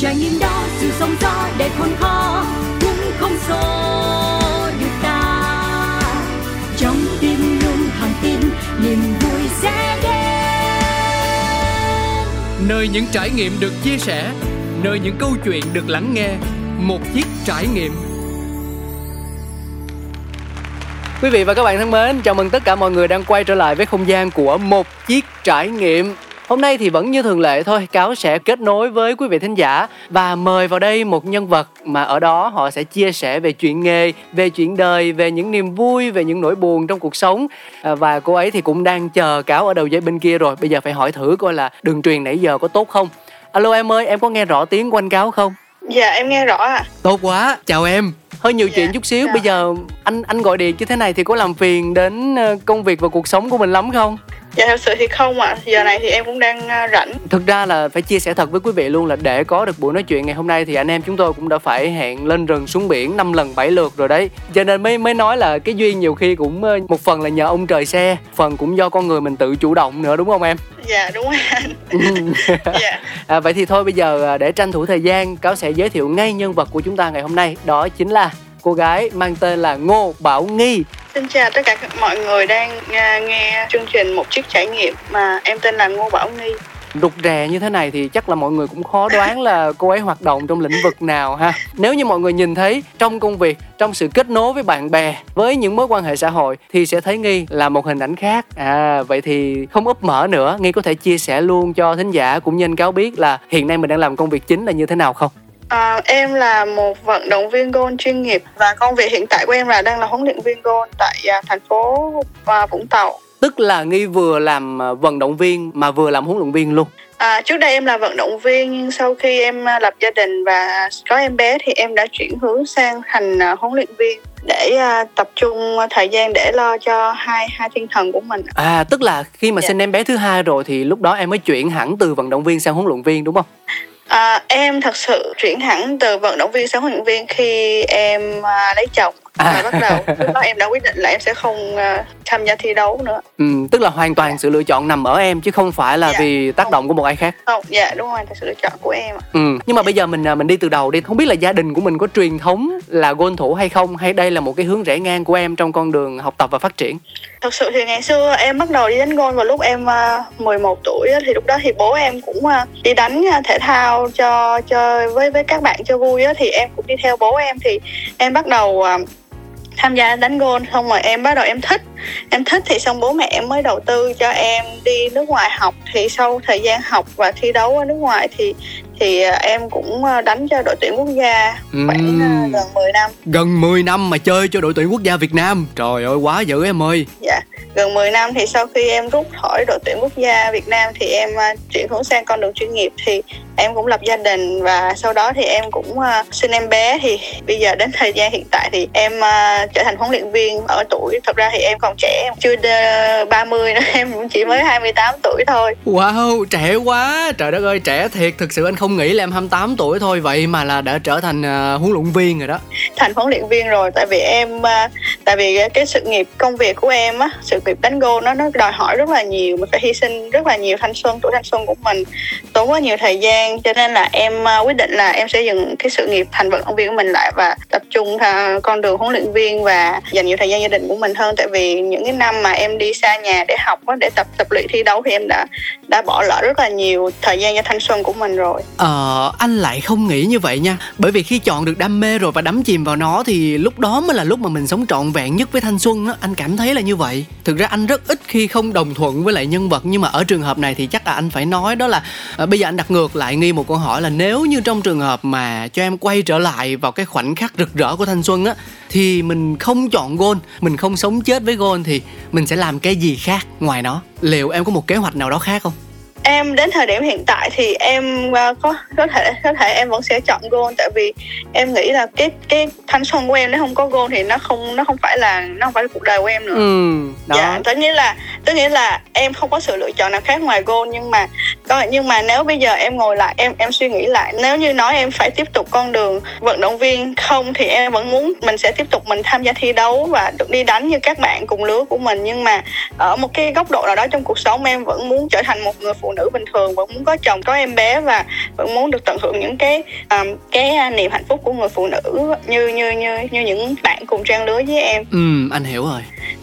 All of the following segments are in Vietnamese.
trải nghiệm đó sự sống gió để khôn khó cũng không xô được ta. Trong tim luôn thẳng tin niềm vui sẽ đến. Nơi những trải nghiệm được chia sẻ nơi những câu chuyện được lắng nghe một chiếc trải nghiệm. Quý vị và các bạn thân mến, chào mừng tất cả mọi người đang quay trở lại với không gian của một chiếc trải nghiệm. Hôm nay thì vẫn như thường lệ thôi, Cáo sẽ kết nối với quý vị thính giả và mời vào đây một nhân vật mà ở đó họ sẽ chia sẻ về chuyện nghề, về chuyện đời, về những niềm vui, về những nỗi buồn trong cuộc sống. À, và cô ấy thì cũng đang chờ Cáo ở đầu dây bên kia rồi. Bây giờ phải hỏi thử coi là đường truyền nãy giờ có tốt không. Alo em ơi, em có nghe rõ tiếng của anh Cáo không? Dạ em nghe rõ ạ. À. Tốt quá, chào em hơi nhiều dạ, chuyện chút xíu dạ. bây giờ anh anh gọi điện như thế này thì có làm phiền đến ờ, công việc và cuộc sống của mình lắm không Dạ thật sự thì không ạ, à. giờ này thì em cũng đang ờ, rảnh Thực ra là phải chia sẻ thật với quý vị luôn là để có được buổi nói chuyện ngày hôm nay thì anh em chúng tôi cũng đã phải hẹn lên rừng xuống biển 5 lần 7 lượt rồi đấy Cho nên mới mới nói là cái duyên nhiều khi cũng một phần là nhờ ông trời xe Phần cũng do con người mình tự chủ động nữa đúng không em? Dạ đúng rồi anh dạ. à, Vậy thì thôi bây giờ để tranh thủ thời gian Cáo sẽ giới thiệu ngay nhân vật của chúng ta ngày hôm nay Đó chính là cô gái mang tên là Ngô Bảo Nghi. Xin chào tất cả mọi người đang à, nghe chương trình một chiếc trải nghiệm mà em tên là Ngô Bảo Nghi. Rụt rè như thế này thì chắc là mọi người cũng khó đoán là cô ấy hoạt động trong lĩnh vực nào ha. Nếu như mọi người nhìn thấy trong công việc trong sự kết nối với bạn bè với những mối quan hệ xã hội thì sẽ thấy nghi là một hình ảnh khác. À vậy thì không úp mở nữa nghi có thể chia sẻ luôn cho thính giả cũng như anh cáo biết là hiện nay mình đang làm công việc chính là như thế nào không À, em là một vận động viên golf chuyên nghiệp và công việc hiện tại của em là đang là huấn luyện viên golf tại à, thành phố à, Vũng Tàu. Tức là Nghi vừa làm à, vận động viên mà vừa làm huấn luyện viên luôn. À, trước đây em là vận động viên nhưng sau khi em à, lập gia đình và có em bé thì em đã chuyển hướng sang thành à, huấn luyện viên để uh, tập trung thời gian để lo cho hai hai thiên thần của mình. À tức là khi mà dạ. sinh em bé thứ hai rồi thì lúc đó em mới chuyển hẳn từ vận động viên sang huấn luyện viên đúng không? À, em thật sự chuyển hẳn từ vận động viên sang huấn luyện viên khi em à, lấy chồng và bắt đầu lúc đó em đã quyết định là em sẽ không uh, tham gia thi đấu nữa. Ừ, tức là hoàn toàn sự lựa chọn nằm ở em chứ không phải là dạ, vì tác không. động của một ai khác. Không, dạ đúng rồi, là sự lựa chọn của em. Ừ, nhưng mà bây giờ mình à, mình đi từ đầu đi, không biết là gia đình của mình có truyền thống là gôn thủ hay không hay đây là một cái hướng rẽ ngang của em trong con đường học tập và phát triển? Thật sự thì ngày xưa em bắt đầu đi đánh gôn vào lúc em uh, 11 tuổi thì lúc đó thì bố em cũng uh, đi đánh thể thao cho chơi với với các bạn cho vui thì em cũng đi theo bố em thì em bắt đầu tham gia đánh gôn xong rồi em bắt đầu em thích. Em thích thì xong bố mẹ em mới đầu tư cho em đi nước ngoài học. Thì sau thời gian học và thi đấu ở nước ngoài thì thì à, em cũng à, đánh cho đội tuyển quốc gia khoảng uhm. gần 10 năm. Gần 10 năm mà chơi cho đội tuyển quốc gia Việt Nam. Trời ơi quá dữ em ơi. Dạ gần 10 năm thì sau khi em rút khỏi đội tuyển quốc gia Việt Nam thì em uh, chuyển hướng sang con đường chuyên nghiệp thì em cũng lập gia đình và sau đó thì em cũng uh, sinh em bé. Thì bây giờ đến thời gian hiện tại thì em uh, trở thành huấn luyện viên ở tuổi thật ra thì em còn trẻ em chưa uh, 30 nữa em cũng chỉ mới 28 tuổi thôi. Wow trẻ quá. Trời đất ơi trẻ thiệt. Thực sự anh không nghĩ là em 28 tuổi thôi. Vậy mà là đã trở thành huấn luyện viên rồi đó. Thành huấn luyện viên rồi. Tại vì em tại vì cái sự nghiệp công việc của em á sự nghiệp đánh gôn nó nó đòi hỏi rất là nhiều. Mình phải hy sinh rất là nhiều thanh xuân, tuổi thanh xuân của mình. Tốn quá nhiều thời gian, cho nên là em à, quyết định là em sẽ dừng cái sự nghiệp thành vận động viên của mình lại và tập trung à, con đường huấn luyện viên và dành nhiều thời gian gia đình của mình hơn. Tại vì những cái năm mà em đi xa nhà để học để tập tập luyện thi đấu thì em đã đã bỏ lỡ rất là nhiều thời gian cho thanh xuân của mình rồi. Ờ anh lại không nghĩ như vậy nha. Bởi vì khi chọn được đam mê rồi và đắm chìm vào nó thì lúc đó mới là lúc mà mình sống trọn vẹn nhất với thanh xuân á. Anh cảm thấy là như vậy thực ra anh rất ít khi không đồng thuận với lại nhân vật nhưng mà ở trường hợp này thì chắc là anh phải nói đó là à, bây giờ anh đặt ngược lại nghi một câu hỏi là nếu như trong trường hợp mà cho em quay trở lại vào cái khoảnh khắc rực rỡ của thanh xuân á thì mình không chọn gôn mình không sống chết với gôn thì mình sẽ làm cái gì khác ngoài nó? Liệu em có một kế hoạch nào đó khác không? Em đến thời điểm hiện tại thì em uh, có có thể có thể em vẫn sẽ chọn goal tại vì em nghĩ là cái cái thanh xuân của em nếu không có goal thì nó không nó không phải là nó không phải là cuộc đời của em nữa ừ, đó. dạ tất nhiên là tức nghĩa là em không có sự lựa chọn nào khác ngoài goal nhưng mà có nhưng mà nếu bây giờ em ngồi lại em em suy nghĩ lại nếu như nói em phải tiếp tục con đường vận động viên không thì em vẫn muốn mình sẽ tiếp tục mình tham gia thi đấu và được đi đánh như các bạn cùng lứa của mình nhưng mà ở một cái góc độ nào đó trong cuộc sống em vẫn muốn trở thành một người phụ nữ bình thường vẫn muốn có chồng có em bé và vẫn muốn được tận hưởng những cái um, cái niềm hạnh phúc của người phụ nữ như như như như những bạn cùng trang lứa với em. Ừ anh hiểu rồi.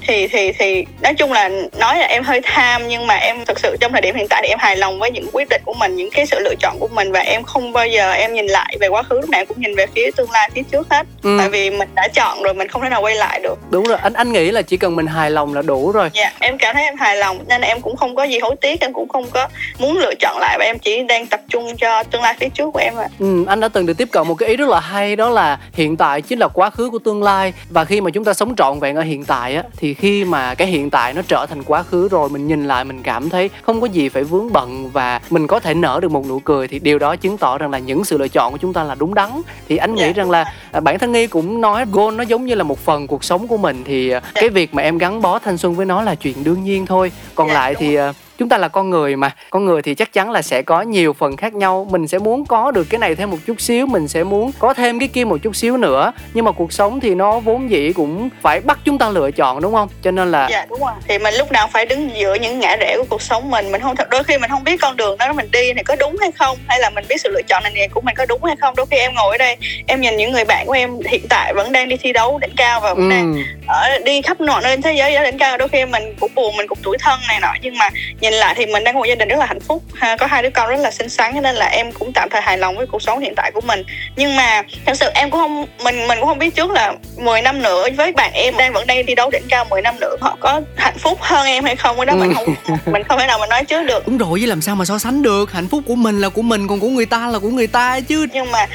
Thì thì thì nói chung là nói là em hơi tham nhưng mà em thực sự trong thời điểm hiện tại thì em hài lòng với những quyết định của mình những cái sự lựa chọn của mình và em không bao giờ em nhìn lại về quá khứ lúc nào cũng nhìn về phía tương lai phía trước hết. Ừ. tại vì mình đã chọn rồi mình không thể nào quay lại được. Đúng rồi anh anh nghĩ là chỉ cần mình hài lòng là đủ rồi. Dạ em cảm thấy em hài lòng nên em cũng không có gì hối tiếc em cũng không có muốn lựa chọn lại và em chỉ đang tập trung cho tương lai phía trước của em ạ ừ, anh đã từng được tiếp cận một cái ý rất là hay đó là hiện tại chính là quá khứ của tương lai và khi mà chúng ta sống trọn vẹn ở hiện tại á thì khi mà cái hiện tại nó trở thành quá khứ rồi mình nhìn lại mình cảm thấy không có gì phải vướng bận và mình có thể nở được một nụ cười thì điều đó chứng tỏ rằng là những sự lựa chọn của chúng ta là đúng đắn thì anh nghĩ yeah. Dạ. rằng là à, bản thân nghi cũng nói goal nó giống như là một phần cuộc sống của mình thì yeah. À, dạ. cái việc mà em gắn bó thanh xuân với nó là chuyện đương nhiên thôi còn yeah, dạ, lại thì rồi chúng ta là con người mà. Con người thì chắc chắn là sẽ có nhiều phần khác nhau. Mình sẽ muốn có được cái này thêm một chút xíu mình sẽ muốn có thêm cái kia một chút xíu nữa. Nhưng mà cuộc sống thì nó vốn dĩ cũng phải bắt chúng ta lựa chọn đúng không? Cho nên là dạ đúng rồi. Thì mình lúc nào phải đứng giữa những ngã rẽ của cuộc sống mình. Mình không thật đôi khi mình không biết con đường đó mình đi thì có đúng hay không hay là mình biết sự lựa chọn này của mình có đúng hay không. Đôi khi em ngồi ở đây em nhìn những người bạn của em hiện tại vẫn đang đi thi đấu đỉnh cao và vẫn ừ. đang ở đi khắp mọi nơi thế giới đỉnh cao. Đôi khi mình cũng buồn mình cũng tuổi thân này nọ nhưng mà nhìn lại thì mình đang một gia đình rất là hạnh phúc. Ha, có hai đứa con rất là xinh xắn nên là em cũng tạm thời hài lòng với cuộc sống hiện tại của mình. Nhưng mà thật sự em cũng không mình mình cũng không biết trước là 10 năm nữa với bạn em đang vẫn đang thi đấu đỉnh cao 10 năm nữa họ có hạnh phúc hơn em hay không? Cái đó ừ. mình không mình không thể nào mình nói trước được. Đúng rồi với làm sao mà so sánh được? Hạnh phúc của mình là của mình còn của người ta là của người ta chứ. Nhưng mà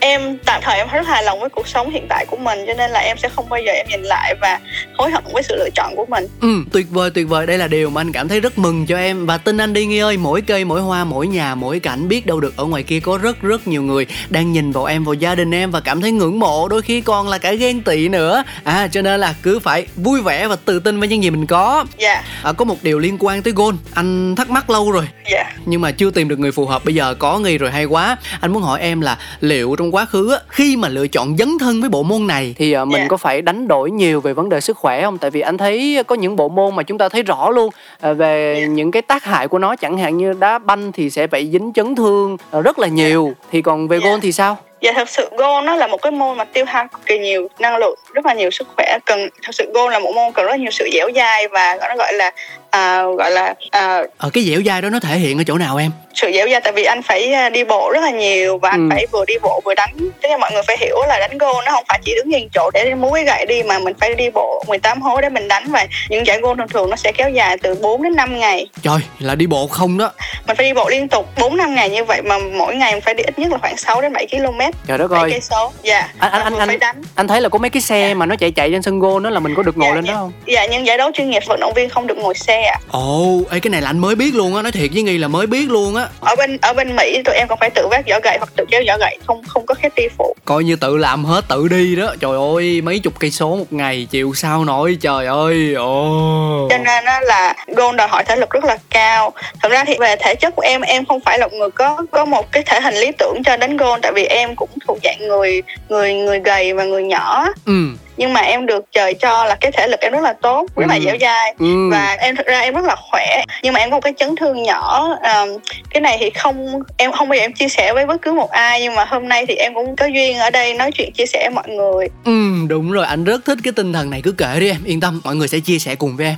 em tạm thời em rất hài lòng với cuộc sống hiện tại của mình cho nên là em sẽ không bao giờ em nhìn lại và hối hận với sự lựa chọn của mình. Ừ tuyệt vời tuyệt vời. Đây là điều mà anh cảm thấy rất mừng cho em và tin anh đi nghi ơi mỗi cây mỗi hoa mỗi nhà mỗi cảnh biết đâu được ở ngoài kia có rất rất nhiều người đang nhìn vào em vào gia đình em và cảm thấy ngưỡng mộ đôi khi còn là cả ghen tị nữa à cho nên là cứ phải vui vẻ và tự tin với những gì mình có dạ yeah. à, có một điều liên quan tới gôn anh thắc mắc lâu rồi dạ yeah. nhưng mà chưa tìm được người phù hợp bây giờ có nghi rồi hay quá anh muốn hỏi em là liệu trong quá khứ khi mà lựa chọn dấn thân với bộ môn này thì uh, mình yeah. Dạ. có phải đánh đổi nhiều về vấn đề sức khỏe không tại vì anh thấy có những bộ môn mà chúng ta thấy rõ luôn uh, về yeah. Dạ. Những cái tác hại của nó chẳng hạn như đá banh thì sẽ phải dính chấn thương uh, rất là nhiều yeah. thì còn về yeah. gôn thì sao Dạ thật sự go nó là một cái môn mà tiêu hao cực kỳ nhiều năng lượng, rất là nhiều sức khỏe. Cần thật sự go là một môn cần rất nhiều sự dẻo dai và nó gọi là à, gọi là à, ở cái dẻo dai đó nó thể hiện ở chỗ nào em? sự dẻo dai tại vì anh phải à, đi bộ rất là nhiều và anh ừ. phải vừa đi bộ vừa đánh. Tức là mọi người phải hiểu là đánh gôn nó không phải chỉ đứng nhìn chỗ để múa cái gậy đi mà mình phải đi bộ 18 hố để mình đánh và những giải gôn thường thường nó sẽ kéo dài từ 4 đến 5 ngày. Trời là đi bộ không đó. Mình phải đi bộ liên tục 4 năm ngày như vậy mà mỗi ngày mình phải đi ít nhất là khoảng 6 đến 7 km trời đất ơi. cây số. Dạ anh anh anh, anh, anh thấy là có mấy cái xe dạ. mà nó chạy chạy trên sân gôn đó là mình có được ngồi dạ, lên dạ. đó không? Dạ nhưng giải đấu chuyên nghiệp vận động viên không được ngồi xe ạ. Ồ oh, ê cái này là anh mới biết luôn á nói thiệt với nghi là mới biết luôn á. Ở bên ở bên mỹ tụi em còn phải tự vác vỏ gậy hoặc tự kéo vỏ gậy không không có khách đi phụ. Coi như tự làm hết tự đi đó. Trời ơi mấy chục cây số một ngày chịu sao nổi trời ơi ồ. Oh. cho nên á là gôn đòi hỏi thể lực rất là cao. Thật ra thì về thể chất của em em không phải là một người có có một cái thể hình lý tưởng cho đánh gôn tại vì em cũng thuộc dạng người người người gầy và người nhỏ ừ nhưng mà em được trời cho là cái thể lực em rất là tốt rất là ừ. dẻo dai. Ừ. và em thực ra em rất là khỏe. Nhưng mà em có một cái chấn thương nhỏ um, cái này thì không em không bao giờ em chia sẻ với bất cứ một ai. Nhưng mà hôm nay thì em cũng có duyên ở đây nói chuyện chia sẻ với mọi người. Ừ đúng rồi. Anh rất thích cái tinh thần này. Cứ kể đi em yên tâm. Mọi người sẽ chia sẻ cùng với em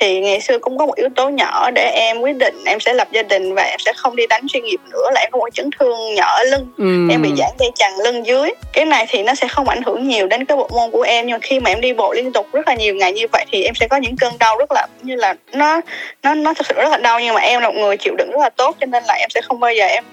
thì ngày xưa cũng có một yếu tố nhỏ để em quyết định em sẽ lập gia đình và em sẽ không đi đánh chuyên nghiệp nữa là em có một chấn thương nhỏ ở lưng ừ. em bị giãn dây chằng lưng dưới cái này thì nó sẽ không ảnh hưởng nhiều đến cái bộ môn của em nhưng khi mà em đi bộ liên tục rất là nhiều ngày như vậy thì em sẽ có những cơn đau rất là như là nó nó nó thực sự rất là đau nhưng mà em là một người chịu đựng rất là tốt cho nên là em sẽ không bao giờ em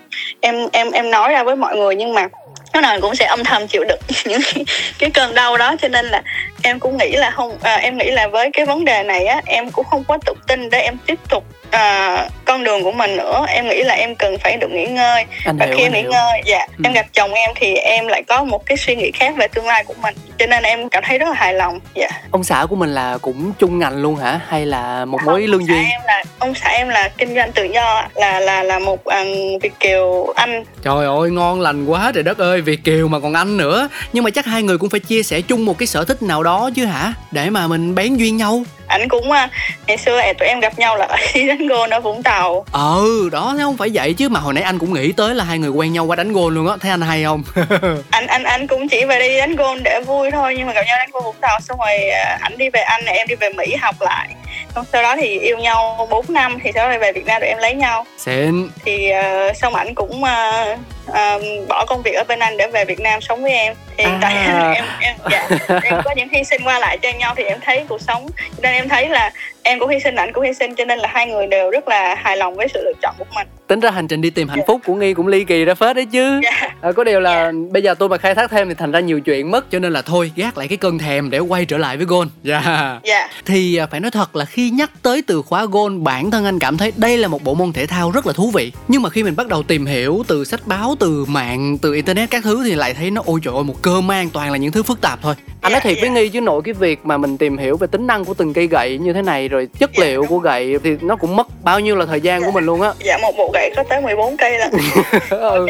em em em nói ra với mọi người nhưng mà lúc nào cũng sẽ âm thầm chịu đựng những cái, cái cơn đau đó cho nên là em cũng nghĩ là không à, em nghĩ là với cái vấn đề này á em cũng không có tự tin để em tiếp tục à, con đường của mình nữa. Em nghĩ là em cần phải được nghỉ ngơi. Anh và hiểu, khi anh nghỉ hiểu. ngơi dạ Ừ. em gặp chồng em thì em lại có một cái suy nghĩ khác về tương lai của mình. Cho nên em cảm thấy rất là hài lòng dạ. Ông xã của mình là cũng chung ngành luôn hả? Hay là một mối lương duyên? em là ông xã em là kinh doanh tự do là là là một um, việt kiều anh. Trời ơi ngon lành quá trời đất ơi Việt Kiều mà còn anh nữa. Nhưng mà chắc hai người cũng phải chia sẻ chung một cái sở thích nào đó chứ hả? Để mà mình bén duyên nhau. Ảnh cũng à, ngày xưa tụi em gặp nhau là đi đánh gôn ở vũng tàu. Ừ đó thế không phải vậy chứ. Mà hồi nãy anh cũng nghĩ tới là hai người quen nhau qua đánh gôn luôn á. Thấy anh hay không? Anh anh anh cũng chỉ về đi đánh gôn để vui thôi nhưng mà gặp nhau đánh gôn vũng tàu xong rồi à, ảnh đi về anh em đi về mỹ học lại. Xong sau đó thì yêu nhau 4 năm thì sau đó về việt nam tụi em lấy nhau. Xịn. Thì uh, xong ảnh cũng uh, uh, bỏ công việc ở bên anh để về việt nam sống với em. Thì À. tại em em dạ, em có những hy sinh qua lại cho nhau thì em thấy cuộc sống. Nên em thấy là em cũng hy sinh ảnh cũng hy sinh cho nên là hai người đều rất là hài lòng với sự lựa chọn của mình. Tính ra hành trình đi tìm hạnh phúc của Nghi cũng ly kỳ ra phết đấy chứ. Dạ. À, Có điều là bây giờ tôi mà khai thác thêm thì thành ra nhiều chuyện mất Cho nên là thôi gác lại cái cơn thèm để quay trở lại với gôn Dạ. Dạ. Thì à, phải nói thật là khi nhắc tới từ khóa gôn Bản thân anh cảm thấy đây là một bộ môn thể thao rất là thú vị. Nhưng mà khi mình bắt đầu tìm hiểu từ sách báo, từ mạng, từ internet các thứ Thì lại thấy nó ôi trời ơi một cơ man toàn là những thứ phức tạp thôi Anh nói Dạ, thiệt với dạ. Nghi chứ nội cái việc mà mình tìm hiểu về tính năng của từng cây gậy như thế này Rồi chất Dạ, liệu đúng. của gậy thì nó cũng mất bao nhiêu là thời gian của mình luôn á dạ một bộ gậy có tới 14 cây là ừ.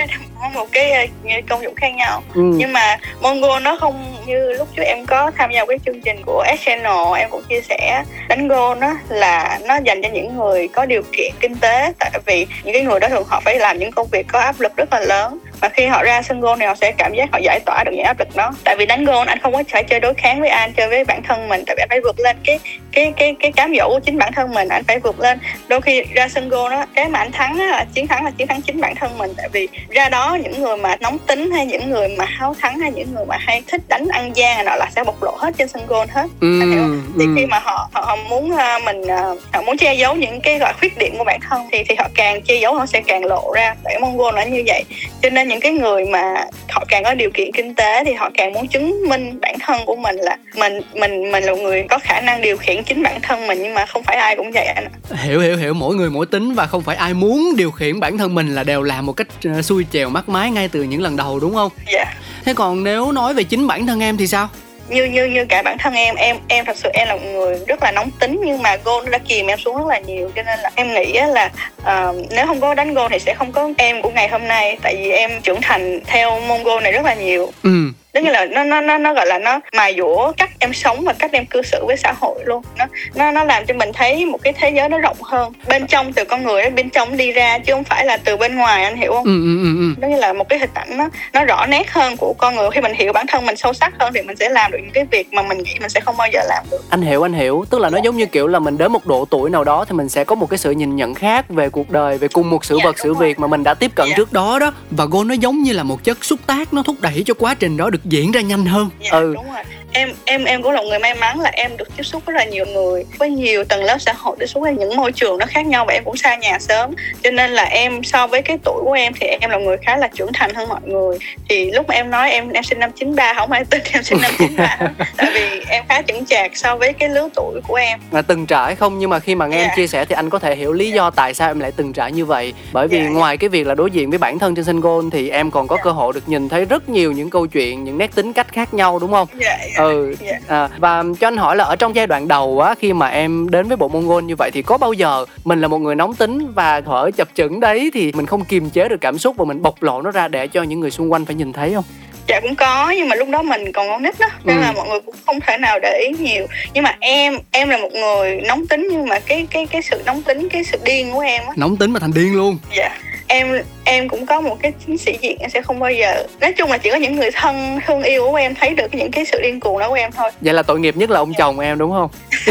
một cái ờ, công dụng khác nhau ừ. nhưng mà Mongo nó không như lúc trước em có tham gia cái chương trình của S Channel em cũng chia sẻ đánh gôn nó là nó dành cho những người có điều kiện kinh tế tại vì những cái người đó thường họ phải làm những công việc có áp lực rất là lớn 안녕. Và khi họ ra sân gôn thì họ sẽ cảm giác họ giải tỏa được những áp lực đó tại vì đánh gôn anh không có phải chơi đối kháng với ai anh chơi với bản thân mình tại vì anh phải vượt lên cái cái cái cái cám dỗ của chính bản thân mình anh phải vượt lên đôi khi ra sân gôn đó cái mà anh thắng á, là chiến thắng là chiến thắng chính bản thân mình tại vì ra đó những người mà nóng tính hay những người mà háo thắng hay những người mà hay thích đánh ăn gian nọ là sẽ bộc lộ hết trên sân gôn hết Ừ. anh hiểu không? thì ừ. khi mà họ họ, họ muốn uh, mình uh, họ muốn che giấu những cái gọi khuyết điểm của bản thân thì thì họ càng che giấu họ sẽ càng lộ ra tại môn gôn là như vậy cho nên những cái người mà họ càng có điều kiện kinh tế thì họ càng muốn chứng minh bản thân của mình là mình mình mình là một người có khả năng điều khiển chính bản thân mình nhưng mà không phải ai cũng vậy anh ạ. hiểu hiểu hiểu. Mỗi người mỗi tính và không phải ai muốn điều khiển bản thân mình là đều làm một cách ờ, xuôi chèo mắc mái ngay từ những lần đầu đúng không? Dạ. Thế còn nếu nói về chính bản thân em thì sao như như như cả bản thân em em em thật sự em là một người rất là nóng tính nhưng mà gôn nó đã kìm em xuống rất là nhiều cho nên là em nghĩ là uh, nếu không có đánh gôn thì sẽ không có em của ngày hôm nay tại vì em trưởng thành theo môn gôn này rất là nhiều. Ừ tức là nó nó nó nó gọi là nó mài dũa cách em sống và cách em cư xử với xã hội luôn. Nó nó nó làm cho mình thấy một cái thế giới nó rộng hơn. Bên trong từ con người bên trong đi ra chứ không phải là từ bên ngoài anh hiểu không? Ừ ừ ừ ừ. Nó như là một cái hình ảnh nó nó rõ nét hơn của con người. Khi mình hiểu bản thân mình sâu sắc hơn thì mình sẽ làm được những cái việc mà mình nghĩ mình sẽ không bao giờ làm được. Anh hiểu anh hiểu. Tức là nó giống như kiểu là mình đến một độ tuổi nào đó thì mình sẽ có một cái sự nhìn nhận khác về cuộc đời về cùng một sự Dạ, vật đúng sự rồi. việc mà mình đã tiếp cận Dạ. trước đó đó. Và gôn nó giống như là một chất xúc tác nó thúc đẩy cho quá trình đó được diễn ra nhanh hơn. Dạ, ừ. đúng rồi em em em cũng là người may mắn là em được tiếp xúc rất là nhiều người với nhiều tầng lớp xã hội tiếp xúc với những môi trường nó khác nhau và em cũng xa nhà sớm cho nên là em so với cái tuổi của em thì em là người khá là trưởng thành hơn mọi người thì lúc mà em nói em em sinh năm 93 không ai tin em sinh năm 93 tại vì em khá chững chạc so với cái lứa tuổi của em là từng trải không nhưng mà khi mà nghe em Dạ. chia sẻ thì anh có thể hiểu lý do tại sao em lại từng trải như vậy bởi vì Dạ, dạ. ngoài cái việc là đối diện với bản thân trên sân gôn thì em còn có Dạ. cơ hội được nhìn thấy rất nhiều những câu chuyện những nét tính cách khác nhau đúng không dạ. Ừ Dạ. à, và cho anh hỏi là ở trong giai đoạn đầu á khi mà em đến với bộ môn gôn như vậy thì có bao giờ mình là một người nóng tính và thở chập chững đấy thì mình không kiềm chế được cảm xúc và mình bộc lộ nó ra để cho những người xung quanh phải nhìn thấy không dạ cũng có nhưng mà lúc đó mình còn con nít đó nên Ừ. là mọi người cũng không thể nào để ý nhiều. Nhưng mà em em là một người nóng tính nhưng mà cái cái cái sự nóng tính cái sự điên của em á. Nóng tính mà thành điên luôn. Dạ. Em em cũng có một cái chính sĩ diện em sẽ không bao giờ. Nói chung là chỉ có những người thân thương yêu của em thấy được những cái sự điên cuồng đó của em thôi. Vậy là tội nghiệp nhất là ông chồng em đúng không?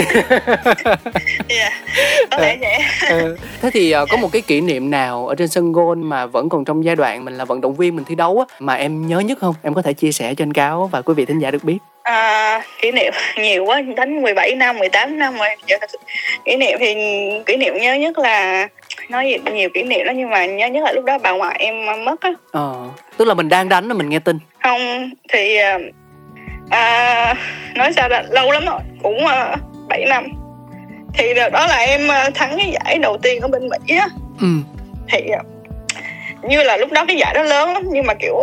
Dạ có thể vậy. Ừ. thế thì ờ, có một cái kỷ niệm nào ở trên sân gôn mà vẫn còn trong giai đoạn mình là vận động viên mình thi đấu á mà em nhớ nhất không em có thể chia sẻ cho anh cáo và quý vị thính giả được biết. À, kỷ niệm nhiều quá đánh 17 năm 18 năm rồi. Giờ thật sự kỷ niệm thì kỷ niệm nhớ nhất là nói gì nhiều kỷ niệm đó nhưng mà nhớ nhất là lúc đó bà ngoại em mất á. Ờ tức là mình đang đánh mà mình nghe tin. Không thì ờ, à, nói sao là lâu lắm rồi cũng uh, 7 năm. Thì đó là em uh, thắng cái giải đầu tiên ở bên mỹ á. Ừ. Thì như là lúc đó cái giải đó lớn lắm nhưng mà kiểu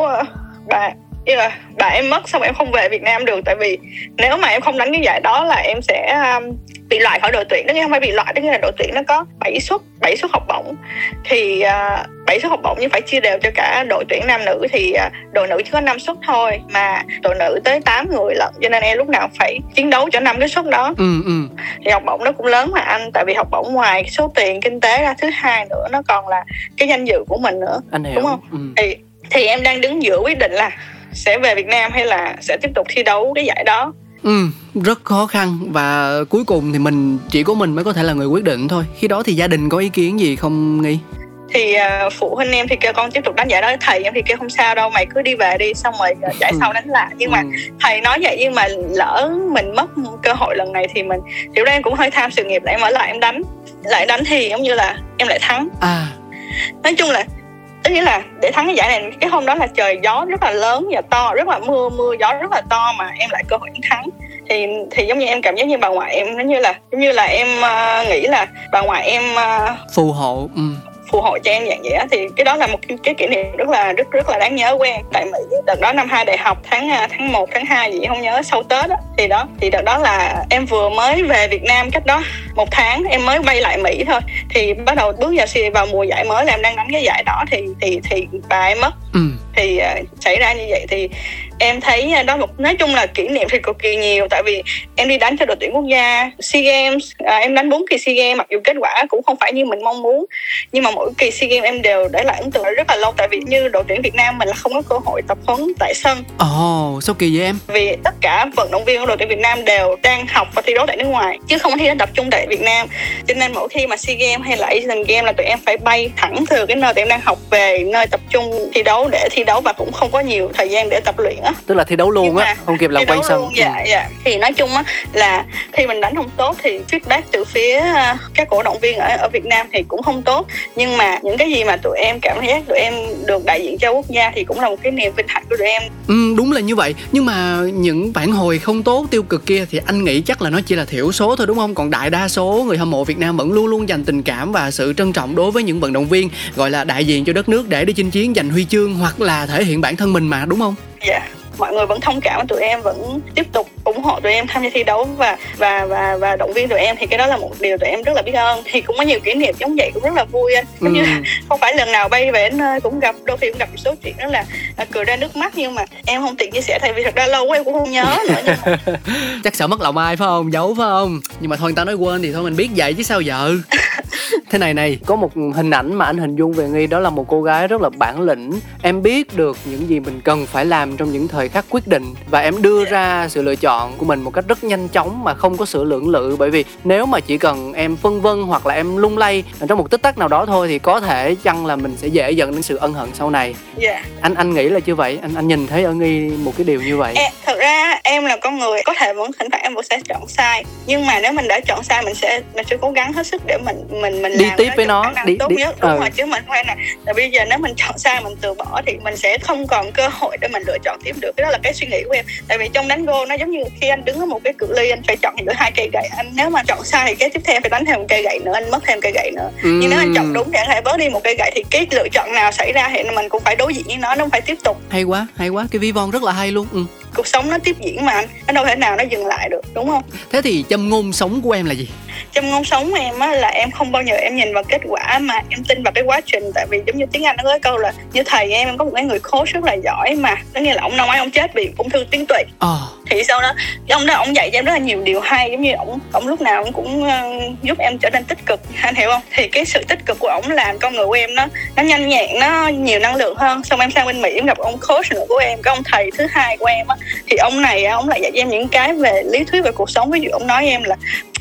bà như là bà em mất xong em không về Việt Nam được. Tại vì nếu mà em không đánh cái giải đó là em sẽ um, bị loại khỏi đội tuyển đó nghĩa không phải bị loại đó nghĩa là đội tuyển nó có 7 suất 7 suất học bổng. Thì uh, 7 suất học bổng nhưng phải chia đều cho cả đội tuyển nam nữ. Thì uh, đội nữ chỉ có 5 suất thôi mà đội nữ tới 8 người lận. Cho nên em lúc nào phải chiến đấu cho năm cái suất đó. Ừ ừ. Thì học bổng nó cũng lớn mà anh. Tại vì học bổng ngoài số tiền kinh tế ra thứ hai nữa nó còn là cái danh dự của mình nữa. Anh hiểu. Đúng không? Ừ. thì thì em đang đứng giữa quyết định là sẽ về Việt Nam hay là sẽ tiếp tục thi đấu cái giải đó? Ừ, rất khó khăn. Và cuối cùng thì mình chỉ có mình mới có thể là người quyết định thôi. Khi đó thì gia đình có ý kiến gì không nghi? thì uh, phụ huynh em thì kêu con tiếp tục đánh giải đó. Thầy em thì kêu không sao đâu mày cứ đi về đi xong rồi uh, giải sau đánh lại. Nhưng mà Ừ. thầy nói vậy nhưng mà lỡ mình mất cơ hội lần này thì mình lúc đó em cũng hơi tham sự nghiệp lại em mở lại em đánh. Lại đánh thì giống như là em lại thắng. À, nói chung là tức nghĩa là để thắng cái giải này cái hôm đó là trời gió rất là lớn và to rất là mưa mưa gió rất là to mà em lại cơ hội em thắng thì thì giống như em cảm giác như bà ngoại em nó như là giống như là em uh, nghĩ là bà ngoại em uh, phù hộ. Ừ phù hộ cho em dạng vậy á thì cái đó là một cái, cái kỷ niệm rất là rất rất là đáng nhớ của em. Tại mỹ đợt đó năm hai đại học tháng à, tháng 1, tháng 2 gì không nhớ sau tết á thì đó thì đợt đó là em vừa mới về việt nam cách đó một tháng em mới bay lại mỹ thôi. Thì bắt đầu bước vào vào mùa giải mới là em đang đánh cái giải đó thì thì thì bà em mất. Ừ. thì uh, xảy ra như vậy thì em thấy đó một nói chung là kỷ niệm thì cực kỳ nhiều tại vì em đi đánh cho đội tuyển quốc gia sea games uh, em đánh bốn kỳ sea games mặc dù kết quả cũng không phải như mình mong muốn nhưng mà mỗi kỳ sea games em đều để lại ấn tượng rất là lâu tại vì như đội tuyển việt nam mình là không có cơ hội tập huấn tại sân. Ồ, sao kỳ vậy em? vì tất cả vận động viên của đội tuyển Việt Nam đều đang học và thi đấu tại nước ngoài chứ không thi đấu tập trung tại Việt Nam. Cho nên mỗi khi mà SEA Games hay là Asian Games là tụi em phải bay thẳng từ cái nơi tụi em đang học về nơi tập trung thi đấu để thi đấu và cũng không có nhiều thời gian để tập luyện á Tức là thi đấu luôn á, không kịp làm quay sân. luôn, dạ dạ. Thì nói chung á là khi mình đánh không tốt thì feedback từ phía à, các cổ động viên ở ở Việt Nam thì cũng không tốt. Nhưng mà những cái gì mà tụi em cảm giác tụi em được đại diện cho quốc gia thì cũng là một cái niềm vinh hạnh của tụi em. Ừ, đúng là như vậy. Nhưng mà những phản hồi không tốt tiêu cực kia thì anh nghĩ chắc là nó chỉ là thiểu số thôi đúng không? Còn đại đa số người hâm mộ Việt Nam vẫn luôn luôn dành tình cảm và sự trân trọng đối với những vận động viên gọi là đại diện cho đất nước để đi chinh chiến giành huy chương hoặc là thể hiện bản thân mình mà đúng không dạ mọi người vẫn thông cảm tụi em vẫn tiếp tục ủng hộ tụi em tham gia thi đấu và và và và động viên tụi em thì cái đó là một điều tụi em rất là biết ơn. Thì cũng có nhiều kỷ niệm giống vậy cũng rất là vui anh giống như Ừ. không phải lần nào bay về nơi cũng gặp đôi khi cũng gặp một số chuyện đó là à, cười ra nước mắt. Nhưng mà em không tiện chia sẻ tại vì thật ra lâu quá em cũng không nhớ nữa nhưng mà chắc sợ mất lòng ai phải không? Giấu phải không? Nhưng mà thôi người ta nói quên thì thôi mình biết vậy chứ sao giờ thế này này có một hình ảnh mà anh hình dung về nghi đó là một cô gái rất là bản lĩnh. Em biết được những gì mình cần phải làm trong những thời khắc quyết định và em đưa ra sự lựa chọn của mình một cách rất nhanh chóng mà không có sự lưỡng lự. Bởi vì nếu mà chỉ cần em phân vân hoặc là em lung lay trong một tích tắc nào đó thôi thì có thể chăng là mình sẽ dễ dẫn đến sự ân hận sau này. Dạ. Anh anh nghĩ là như vậy. Anh anh nhìn thấy ở nghi một cái điều như vậy. Em, thật ra em là con người có thể vẫn thỉnh thoảng em vẫn sẽ chọn sai. Nhưng mà nếu mình đã chọn sai mình sẽ mình sẽ cố gắng hết sức để mình mình mình Đi làm tiếp với nó, đi- tốt đi- nhất. Đúng ừ. rồi chứ mình không phải là bây giờ nếu mình chọn sai mình từ bỏ thì mình sẽ không còn cơ hội để mình lựa chọn tiếp được. Cái đó là cái suy nghĩ của em. Tại vì trong đánh gôn nó giống như khi anh đứng ở một cái cự ly anh phải chọn giữa hai cây gậy. Anh nếu mà chọn sai thì cái tiếp theo phải đánh thêm một cây gậy nữa anh mất thêm cây gậy nữa. Nhưng nếu anh chọn đúng thì anh hãy bớt đi một cây gậy thì cái lựa chọn nào xảy ra thì mình cũng phải đối diện với nó nó không phải tiếp tục. Hay quá hay quá. Cái ví von rất là hay luôn. Ừ. cuộc sống nó tiếp diễn mà anh. Nó đâu thể nào nó dừng lại được đúng không? Thế thì châm ngôn sống của em là gì? Trong ngôn sống em á là em không bao giờ em nhìn vào kết quả mà em tin vào cái quá trình. Tại vì giống như tiếng anh nó có cái câu là như thầy em em có một cái người coach rất là giỏi mà. Có nghĩa là ông năm ấy ông chết vì ung thư tuyến tụy. Ờ. Thì sau đó ông đó ông dạy cho em rất là nhiều điều hay. Giống như ông ông lúc nào ông cũng ờ, giúp em trở nên tích cực anh hiểu không? Thì cái sự tích cực của ông làm con người của em nó nó nhanh nhẹn nó nhiều năng lượng hơn. Xong em sang bên mỹ em gặp ông coach nữa của em cái ông thầy thứ hai của em á thì ông này ông lại dạy em những cái về lý thuyết về cuộc sống. Ví dụ ông nói em là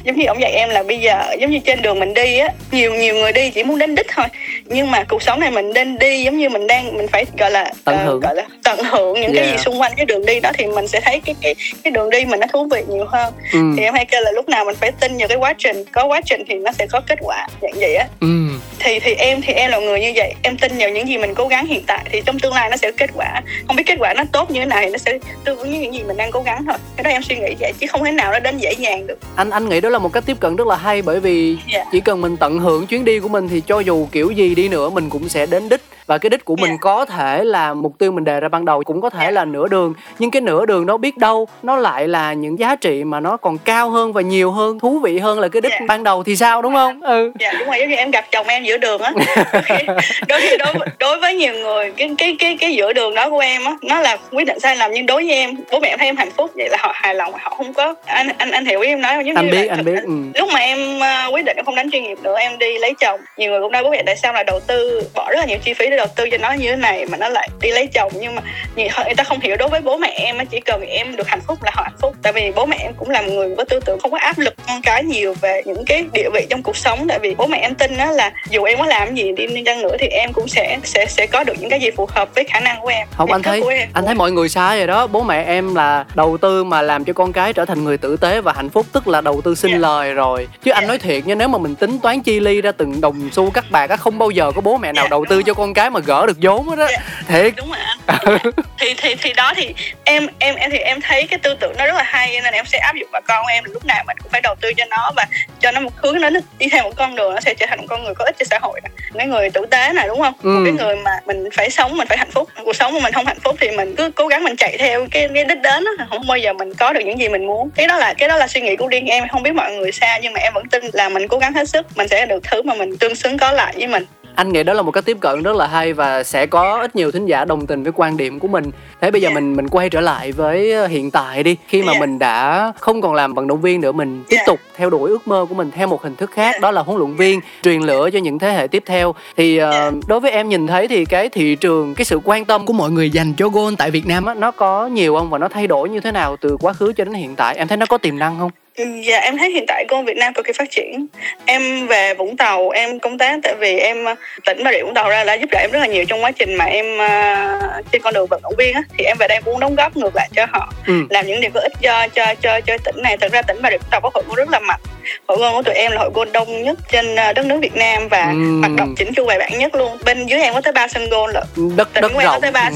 giống như ông dạy em là bây giờ giống như trên đường mình đi á nhiều nhiều người đi chỉ muốn đến đích thôi. Nhưng mà cuộc sống này mình nên đi giống như mình đang mình phải gọi là Tận ờ, hưởng. gọi là tận hưởng những cái Yeah. gì xung quanh cái đường đi đó thì mình sẽ thấy cái cái cái đường đi mình nó thú vị nhiều hơn. Ừ. Thì em hay kêu là lúc nào mình phải tin vào cái quá trình có quá trình thì nó sẽ có kết quả dạng vậy á. Ừ thì thì em thì em là người như vậy. Em tin vào những gì mình cố gắng hiện tại thì trong tương lai nó sẽ kết quả. Không biết kết quả nó tốt như thế nào thì nó sẽ tương ứng với những gì mình đang cố gắng thôi. Cái đó em suy nghĩ vậy chứ không thể nào nó đến dễ dàng được. Anh anh nghĩ đó là một cách tiếp cận rất là hay bởi vì Dạ. chỉ cần mình tận hưởng chuyến đi của mình thì cho dù kiểu gì đi nữa mình cũng sẽ đến đích. Và cái đích của mình Dạ. có thể là mục tiêu mình đề ra ban đầu cũng có thể Dạ. là nửa đường. Nhưng cái nửa đường đó biết đâu nó lại là những giá trị mà nó còn cao hơn và nhiều hơn thú vị hơn là cái đích Dạ. ban đầu thì sao đúng không? Ừ. Dạ đúng rồi giống như em gặp chồng em giữa đường á. Đôi khi đối, đối với nhiều người cái cái cái cái giữa đường đó của em á nó là quyết định sai lầm nhưng đối với em bố mẹ em thấy em hạnh phúc vậy là họ hài lòng họ không có anh anh anh hiểu ý em nói không giống anh như biết là anh biết ừ. lúc mà em ờ, quyết định em không đánh chuyên nghiệp nữa em đi lấy chồng. Nhiều người cũng nói bố mẹ tại sao là đầu tư bỏ rất là nhiều chi phí để đầu tư cho nó như thế này mà nó lại đi lấy chồng nhưng mà người ta không hiểu đối với bố mẹ em á, chỉ cần em được hạnh phúc là họ hạnh phúc. Tại vì bố mẹ em cũng là một người có tư tưởng không có áp lực con cái nhiều về những cái địa vị trong cuộc sống tại vì bố mẹ em tin đó là dù em có làm gì đi chăng nữa thì em cũng sẽ sẽ sẽ có được những cái gì phù hợp với khả năng của em không anh thấy em. anh thấy mọi người sai rồi đó bố mẹ em là đầu tư mà làm cho con cái trở thành người tử tế và hạnh phúc tức là đầu tư sinh Dạ. lời rồi chứ anh Dạ. nói thiệt nha nếu mà mình tính toán chi ly ra từng đồng xu các bạc á không bao giờ có bố mẹ nào Dạ, đầu tư rồi. cho con cái mà gỡ được vốn hết á Dạ. thiệt đúng rồi anh thì thì thì đó thì em em em thì em thấy cái tư tưởng nó rất là hay nên em sẽ áp dụng vào con em lúc nào mình cũng phải đầu tư cho nó và cho nó một hướng nó đi theo một con đường nó sẽ trở thành một con người có ích cho xã hội nè cái người tử tế này đúng không? Ừ. một cái người mà mình phải sống mình phải hạnh phúc cuộc sống mà mình không hạnh phúc thì mình cứ cố gắng mình chạy theo cái cái đích đến á không bao giờ mình có được những gì mình muốn. Cái đó là cái đó là suy nghĩ của riêng em. Không biết mọi người sao nhưng mà em vẫn tin là mình cố gắng hết sức. Mình sẽ được thứ mà mình tương xứng có lại với mình anh nghĩ đó là một cách tiếp cận rất là hay và sẽ có ít nhiều thính giả đồng tình với quan điểm của mình thế bây giờ Dạ. mình mình quay trở lại với ờ, hiện tại đi khi mà Dạ. mình đã không còn làm vận động viên nữa mình tiếp Dạ. tục theo đuổi ước mơ của mình theo một hình thức khác đó là huấn luyện viên truyền lửa cho những thế hệ tiếp theo thì Dạ. đối với em nhìn thấy thì cái thị trường cái sự quan tâm của mọi người dành cho gôn tại Việt Nam á nó có nhiều không và nó thay đổi như thế nào từ quá khứ cho đến hiện tại em thấy nó có tiềm năng không Dạ em thấy hiện tại con Việt Nam cực kỳ phát triển. Em về Vũng Tàu em công tác tại vì em ờ, tỉnh Bà Rịa Vũng Tàu ra đã giúp đỡ em rất là nhiều trong quá trình mà em ờ, trên con đường vận động viên á. Thì em về đây cũng đóng góp ngược lại cho họ. Ừ. làm những điều có ích cho cho cho cho tỉnh này. Thật ra tỉnh Bà Rịa Vũng Tàu có hội gôn rất là mạnh hội gôn của tụi em là hội gôn đông nhất trên ờ, đất nước Việt Nam và Ừm. hoạt động chỉnh chu bài bản nhất luôn bên dưới em có tới ba sân gôn lận đất Tỉnh đất em có rộng tới ba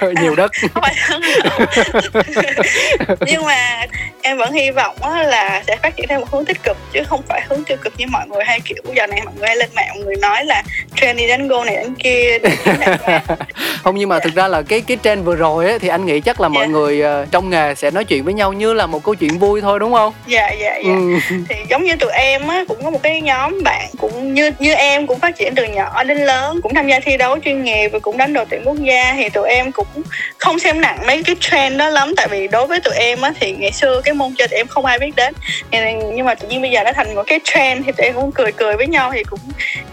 Ừ. nhiều đất không phải nhưng mà em vẫn hy vọng là sẽ phát triển theo một hướng tích cực chứ không phải hướng tiêu cực như mọi người hay kiểu giờ này mọi người hay lên mạng mọi người nói là trend đi đánh gôn này đánh kia không nhưng mà thực ra là cái cái trend vừa rồi ấy, thì anh nghĩ chắc là mọi Dạ. người ờ, trong nghề sẽ nói chuyện với nhau như là một câu chuyện vui thôi đúng không dạ dạ dạ ừ. thì giống như tụi em á cũng có một cái nhóm bạn cũng như như em cũng phát triển từ nhỏ đến lớn cũng tham gia thi đấu chuyên nghiệp và cũng đánh đội tuyển quốc gia. Thì tụi em cũng không xem nặng mấy cái trend đó lắm tại vì đối với tụi em á thì ngày xưa cái môn chơi tụi em không ai biết đến. Nhưng mà tự nhiên bây giờ nó thành một cái trend thì tụi em cũng cười cười với nhau thì cũng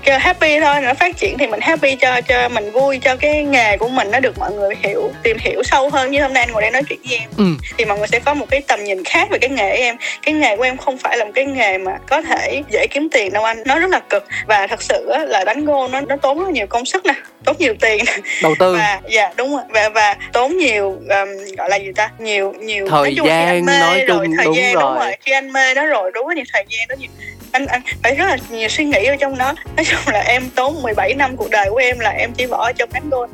kêu happy thôi nó phát triển thì mình happy cho cho mình vui cho cái nghề của mình nó được mọi người hiểu tìm hiểu sâu hơn. Như hôm nay anh ngồi đây nói chuyện với em Ừ. thì mọi người sẽ có một cái tầm nhìn khác về cái nghề của em. Cái nghề của em không phải là một cái nghề mà có thể dễ kiếm tiền đâu anh. Nó rất là cực. Và thật sự á, là đánh gôn nó nó tốn rất nhiều công sức nè tốn nhiều tiền nè. đầu tư. Và dạ đúng rồi. Và và tốn nhiều um, gọi là gì ta? Nhiều nhiều Thời nói chung gian nói rồi, chung, thời đúng gian rồi. đúng rồi. khi anh mê nó rồi đúng là nhiều thời gian đó nhiều anh anh phải rất là nhiều suy nghĩ ở trong đó. Nói chung là em tốn 17 năm cuộc đời của em là em chỉ bỏ trong đánh gôn.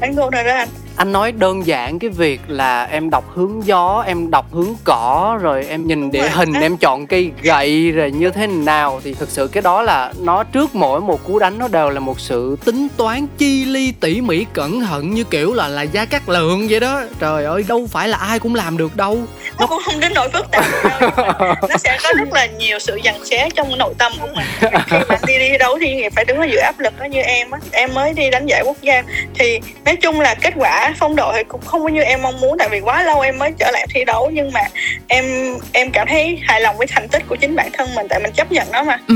Đánh gôn thôi đó anh. Anh nói đơn giản cái việc là em đọc hướng gió em đọc hướng cỏ rồi em nhìn Đúng địa rồi. hình em chọn cây gậy rồi như thế nào. Thì thực sự cái đó là nó trước mỗi một cú đánh nó đều là một sự tính toán chi ly tỉ mỉ cẩn thận như kiểu là là gia cát lượng vậy đó. Trời ơi đâu phải là ai cũng làm được đâu. Nó cũng không đến nỗi phức tạp đâu. Nó sẽ có rất là nhiều sự dằn xé trong nội tâm của mình. Khi mà đi đi đấu nghiệp phải đứng ở giữa áp lực đó như em á. Em mới đi đánh giải quốc gia. Thì nói chung là kết quả phong độ thì cũng không có như em mong muốn tại vì quá lâu em mới trở lại thi đấu. Nhưng mà em em cảm thấy hài lòng với thành tích của chính bản thân mình tại mình chấp nhận nó mà. Ừ.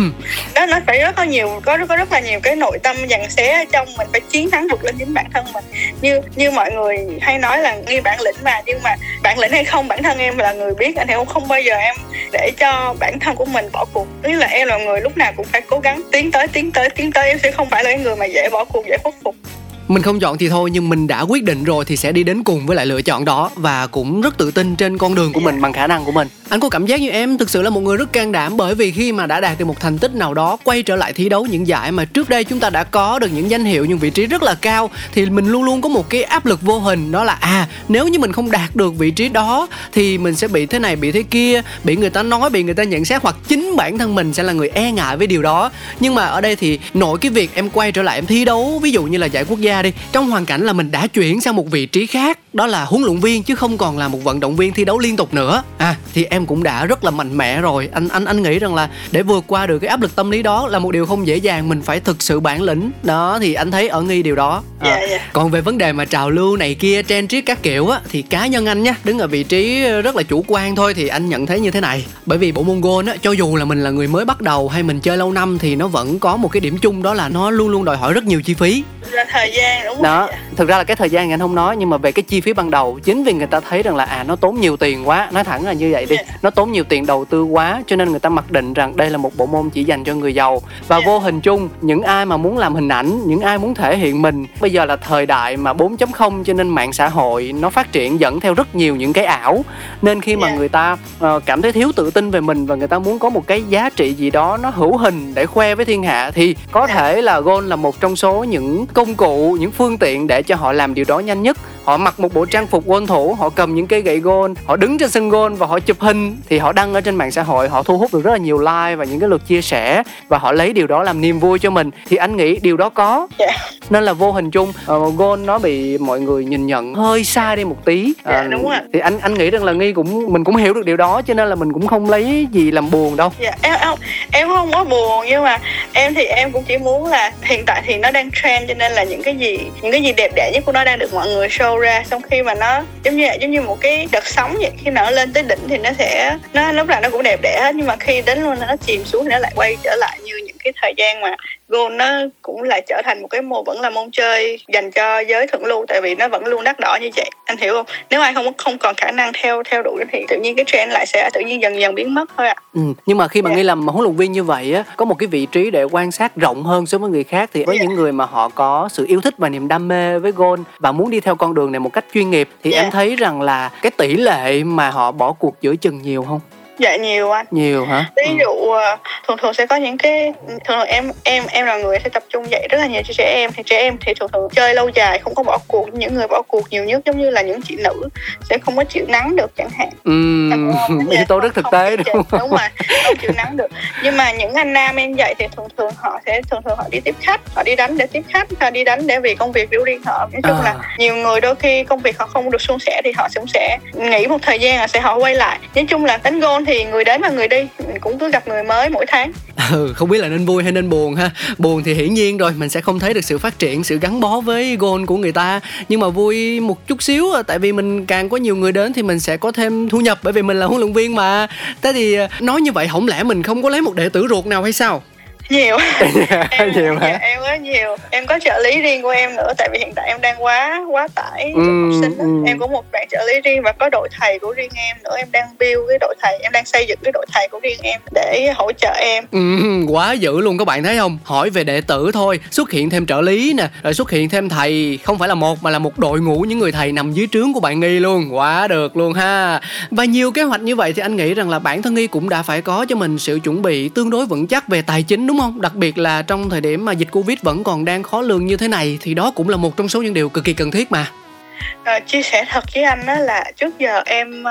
đó nó phải rất là nhiều có có rất là nhiều cái nội tâm dằn xé ở trong mình phải chiến thắng vượt lên chính bản thân mình. Như như mọi người hay nói là nghi bản lĩnh mà nhưng mà bản lĩnh hay không bản thân em là người biết anh hiểu không bao giờ em để cho bản thân của mình bỏ cuộc nghĩa là em là người lúc nào cũng phải cố gắng, tiến tới tiến tới tiến tới, em sẽ không phải là người mà dễ bỏ cuộc, dễ khuất phục mình không chọn thì thôi nhưng mình đã quyết định rồi thì sẽ đi đến cùng với lại lựa chọn đó và cũng rất tự tin trên con đường của mình. Bằng khả năng của mình. Anh có cảm giác như em thực sự là một người rất can đảm bởi vì khi mà đã đạt được một thành tích nào đó quay trở lại thi đấu những giải mà trước đây chúng ta đã có được những danh hiệu những vị trí rất là cao thì mình luôn luôn có một cái áp lực vô hình đó là à nếu như mình không đạt được vị trí đó thì mình sẽ bị thế này bị thế kia bị người ta nói bị người ta nhận xét hoặc chính bản thân mình sẽ là người e ngại với điều đó. Nhưng mà ở đây thì nội cái việc em quay trở lại em thi đấu ví dụ như là giải quốc gia đi. Trong hoàn cảnh là mình đã chuyển sang một vị trí khác đó là huấn luyện viên chứ không còn là một vận động viên thi đấu liên tục nữa. À thì em cũng đã rất là mạnh mẽ rồi. Anh anh anh nghĩ rằng là để vượt qua được cái áp lực tâm lý đó là một điều không dễ dàng mình phải thực sự bản lĩnh. Đó thì anh thấy ở nghi điều đó. À, yeah, yeah. còn về vấn đề mà trào lưu này kia trend triết các kiểu á thì cá nhân anh nhá đứng ở vị trí rất là chủ quan thôi thì anh nhận thấy như thế này. Bởi vì bộ môn gôn á cho dù là mình là người mới bắt đầu hay mình chơi lâu năm thì nó vẫn có một cái điểm chung đó là nó luôn luôn đòi hỏi rất nhiều chi phí. Là thời gian đúng không đó thực ra là cái thời gian anh không nói nhưng mà về cái chi phí ban đầu chính vì người ta thấy rằng là à nó tốn nhiều tiền quá nói thẳng là như vậy đi yeah. nó tốn nhiều tiền đầu tư quá cho nên người ta mặc định rằng đây là một bộ môn chỉ dành cho người giàu và yeah. vô hình chung những ai mà muốn làm hình ảnh những ai muốn thể hiện mình bây giờ là thời đại mà 4.0 cho nên mạng xã hội nó phát triển dẫn theo rất nhiều những cái ảo nên khi mà yeah. người ta uh, cảm thấy thiếu tự tin về mình và người ta muốn có một cái giá trị gì đó nó hữu hình để khoe với thiên hạ thì có thể là gôn là một trong số những công cụ những phương tiện để cho họ làm điều đó nhanh nhất họ mặc một bộ trang phục gôn thủ họ cầm những cây gậy gôn họ đứng trên sân gôn và họ chụp hình thì họ đăng ở trên mạng xã hội họ thu hút được rất là nhiều like và những cái lượt chia sẻ và họ lấy điều đó làm niềm vui cho mình thì anh nghĩ điều đó có yeah. nên là vô hình chung uh, gôn nó bị mọi người nhìn nhận hơi sai đi một tí uh, yeah, đúng rồi. thì anh anh nghĩ rằng là nghi cũng mình cũng hiểu được điều đó cho nên là mình cũng không lấy gì làm buồn đâu yeah, em, em em không có buồn nhưng mà em thì em cũng chỉ muốn là hiện tại thì nó đang trend cho nên là những cái gì những cái gì đẹp đẽ nhất của nó đang được mọi người show ra, xong khi mà nó giống như giống như một cái đợt sóng vậy, khi nó lên tới đỉnh thì nó sẽ, nó lúc nào nó cũng đẹp đẽ hết, nhưng mà khi đến luôn nó chìm xuống thì nó lại quay trở lại như những cái thời gian mà Gold nó cũng lại trở thành một cái môn vẫn là môn chơi dành cho giới thượng lưu tại vì nó vẫn luôn đắt đỏ như vậy anh hiểu không nếu ai không không còn khả năng theo theo đuổi thì tự nhiên cái trend lại sẽ tự nhiên dần dần biến mất thôi ạ à. ừ. nhưng mà khi mà yeah. Dạ. nghi làm huấn luyện viên như vậy á có một cái vị trí để quan sát rộng hơn so với người khác thì với yeah. Dạ. những người mà họ có sự yêu thích và niềm đam mê với gold và muốn đi theo con đường này một cách chuyên nghiệp thì yeah. em dạ. thấy rằng là cái tỷ lệ mà họ bỏ cuộc giữa chừng nhiều không dạ nhiều anh. Nhiều hả? Ví ừ. dụ ờ, thường thường sẽ có những cái thường thường em em em là người sẽ tập trung dạy rất là nhiều cho trẻ em. Thì trẻ em thì thường thường chơi lâu dài không có bỏ cuộc. Những người bỏ cuộc nhiều nhất giống như là những chị nữ sẽ không có chịu nắng được chẳng hạn. Ừ, yếu tố rất thực tế đúng không? đúng rồi không chịu nắng được. Nhưng mà những anh nam em dạy thì thường thường họ sẽ thường thường họ đi tiếp khách họ đi đánh để tiếp khách họ đi đánh để vì công việc của riêng họ. Nói chung à. là nhiều người đôi khi công việc họ không được suôn sẻ thì họ cũng sẽ nghỉ một thời gian là sẽ họ quay lại. Nói chung là đánh gôn thì người đến và người đi. Mình cũng cứ gặp người mới mỗi tháng. Ừ, không biết là nên vui hay nên buồn ha. Buồn thì hiển nhiên rồi mình sẽ không thấy được sự phát triển sự gắn bó với goal của người ta. Nhưng mà vui một chút xíu tại vì mình càng có nhiều người đến thì mình sẽ có thêm thu nhập bởi vì mình là huấn luyện viên mà. Thế thì à, nói như vậy không lẽ mình không có lấy một đệ tử ruột nào hay sao? Nhiều. Em, nhiều hả? em có nhiều. Em có trợ lý riêng của em nữa tại vì hiện tại em đang quá quá tải ừ, học sinh ừ. em có một bạn trợ lý riêng và có đội thầy của riêng em nữa. Em đang build cái đội thầy em đang xây dựng cái đội thầy của riêng em để hỗ trợ em. Ừ, quá dữ luôn. Các bạn thấy không? Hỏi về đệ tử thôi. Xuất hiện thêm trợ lý nè rồi xuất hiện thêm thầy. Không phải là một mà là một đội ngũ những người thầy nằm dưới trướng của bạn nghi luôn. Quá được luôn ha. Và nhiều kế hoạch như vậy thì anh nghĩ rằng là bản thân nghi cũng đã phải có cho mình sự chuẩn bị tương đối vững chắc về tài chính đúng đúng không? Đặc biệt là trong thời điểm mà dịch covid vẫn còn đang khó lường như thế này thì đó cũng là một trong số những điều cực kỳ cần thiết mà. À, chia sẻ thật với anh đó là trước giờ em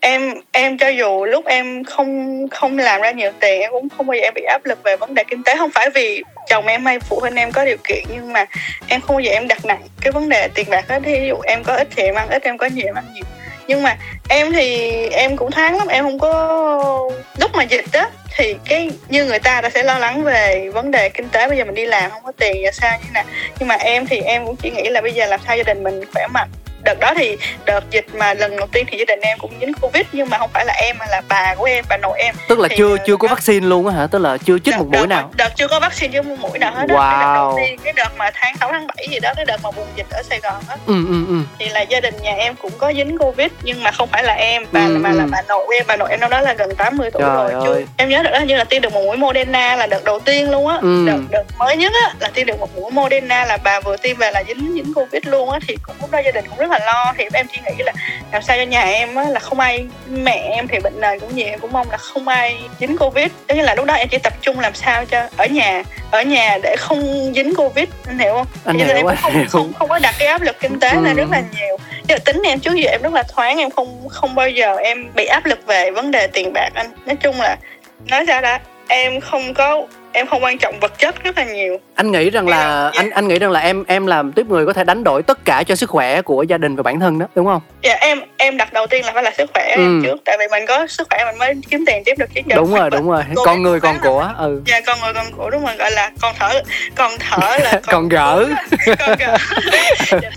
em em cho dù lúc em không không làm ra nhiều tiền em cũng không bao giờ em bị áp lực về vấn đề kinh tế. Không phải vì chồng em hay phụ huynh em có điều kiện nhưng mà em không bao giờ em đặt nặng cái vấn đề tiền bạc hết. ví dụ em có ít thì em ăn ít em có nhiều em ăn nhiều. Nhưng mà em thì em cũng tháng lắm em không có lúc mà dịch á thì cái như người ta đã sẽ lo lắng về vấn đề kinh tế, bây giờ mình đi làm không có tiền giờ sao như nè nhưng mà em thì em cũng chỉ nghĩ là bây giờ làm sao gia đình mình khỏe mạnh đợt đó thì đợt dịch mà lần đầu tiên thì gia đình em cũng dính covid nhưng mà không phải là em mà là bà của em bà nội em tức là thì, chưa ờ, chưa có đó. vaccine luôn á hả tức là chưa chích đợt, một mũi đợt, nào đợt chưa có vaccine chưa một mũi nào hết á. cái đợt đầu Wow. tiên cái đợt mà tháng 6 tháng 7 gì đó cái đợt mà bùng dịch ở Sài Gòn á ừ ừ ừ thì là gia đình nhà em cũng có dính covid nhưng mà không phải là em bà Ừ, mà là ừ. bà nội em bà nội em năm đó là gần 80 tuổi Trời rồi chưa em nhớ được đó như là tiêm được một mũi Moderna là đợt đầu tiên luôn á Ừ. đợt đợt mới nhất á là tiêm được một mũi Moderna là bà vừa tiêm về là dính dính covid luôn á thì cũng lúc đó gia đình cũng rất là lo thì em chỉ nghĩ là làm sao cho nhà em á là không ai mẹ em thì bệnh nền cũng nhiều em cũng mong là không ai dính covid. Tức là lúc đó em chỉ tập trung làm sao cho ở nhà ở nhà để không dính covid anh hiểu không? Anh hiểu, em anh không, hiểu. không không có đặt cái áp lực kinh tế lên Ừ. rất là nhiều. Mà tính em trước giờ em rất là thoáng em không không bao giờ em bị áp lực về vấn đề tiền bạc anh. Nói chung là nói ra đã em không có em không quan trọng vật chất rất là nhiều. Anh nghĩ rằng là Dạ. anh anh nghĩ rằng là em em làm tiếp người có thể đánh đổi tất cả cho sức khỏe của gia đình và bản thân đó đúng không? Dạ em em đặt đầu tiên là phải là sức khỏe Ừ. em trước. Tại vì mình có sức khỏe mình mới kiếm tiền tiếp được chứ đúng rồi đúng rồi. Cô con người còn của ừ. Dạ con người con của đúng rồi gọi là con thở con thở là còn gỡ. con gỡ.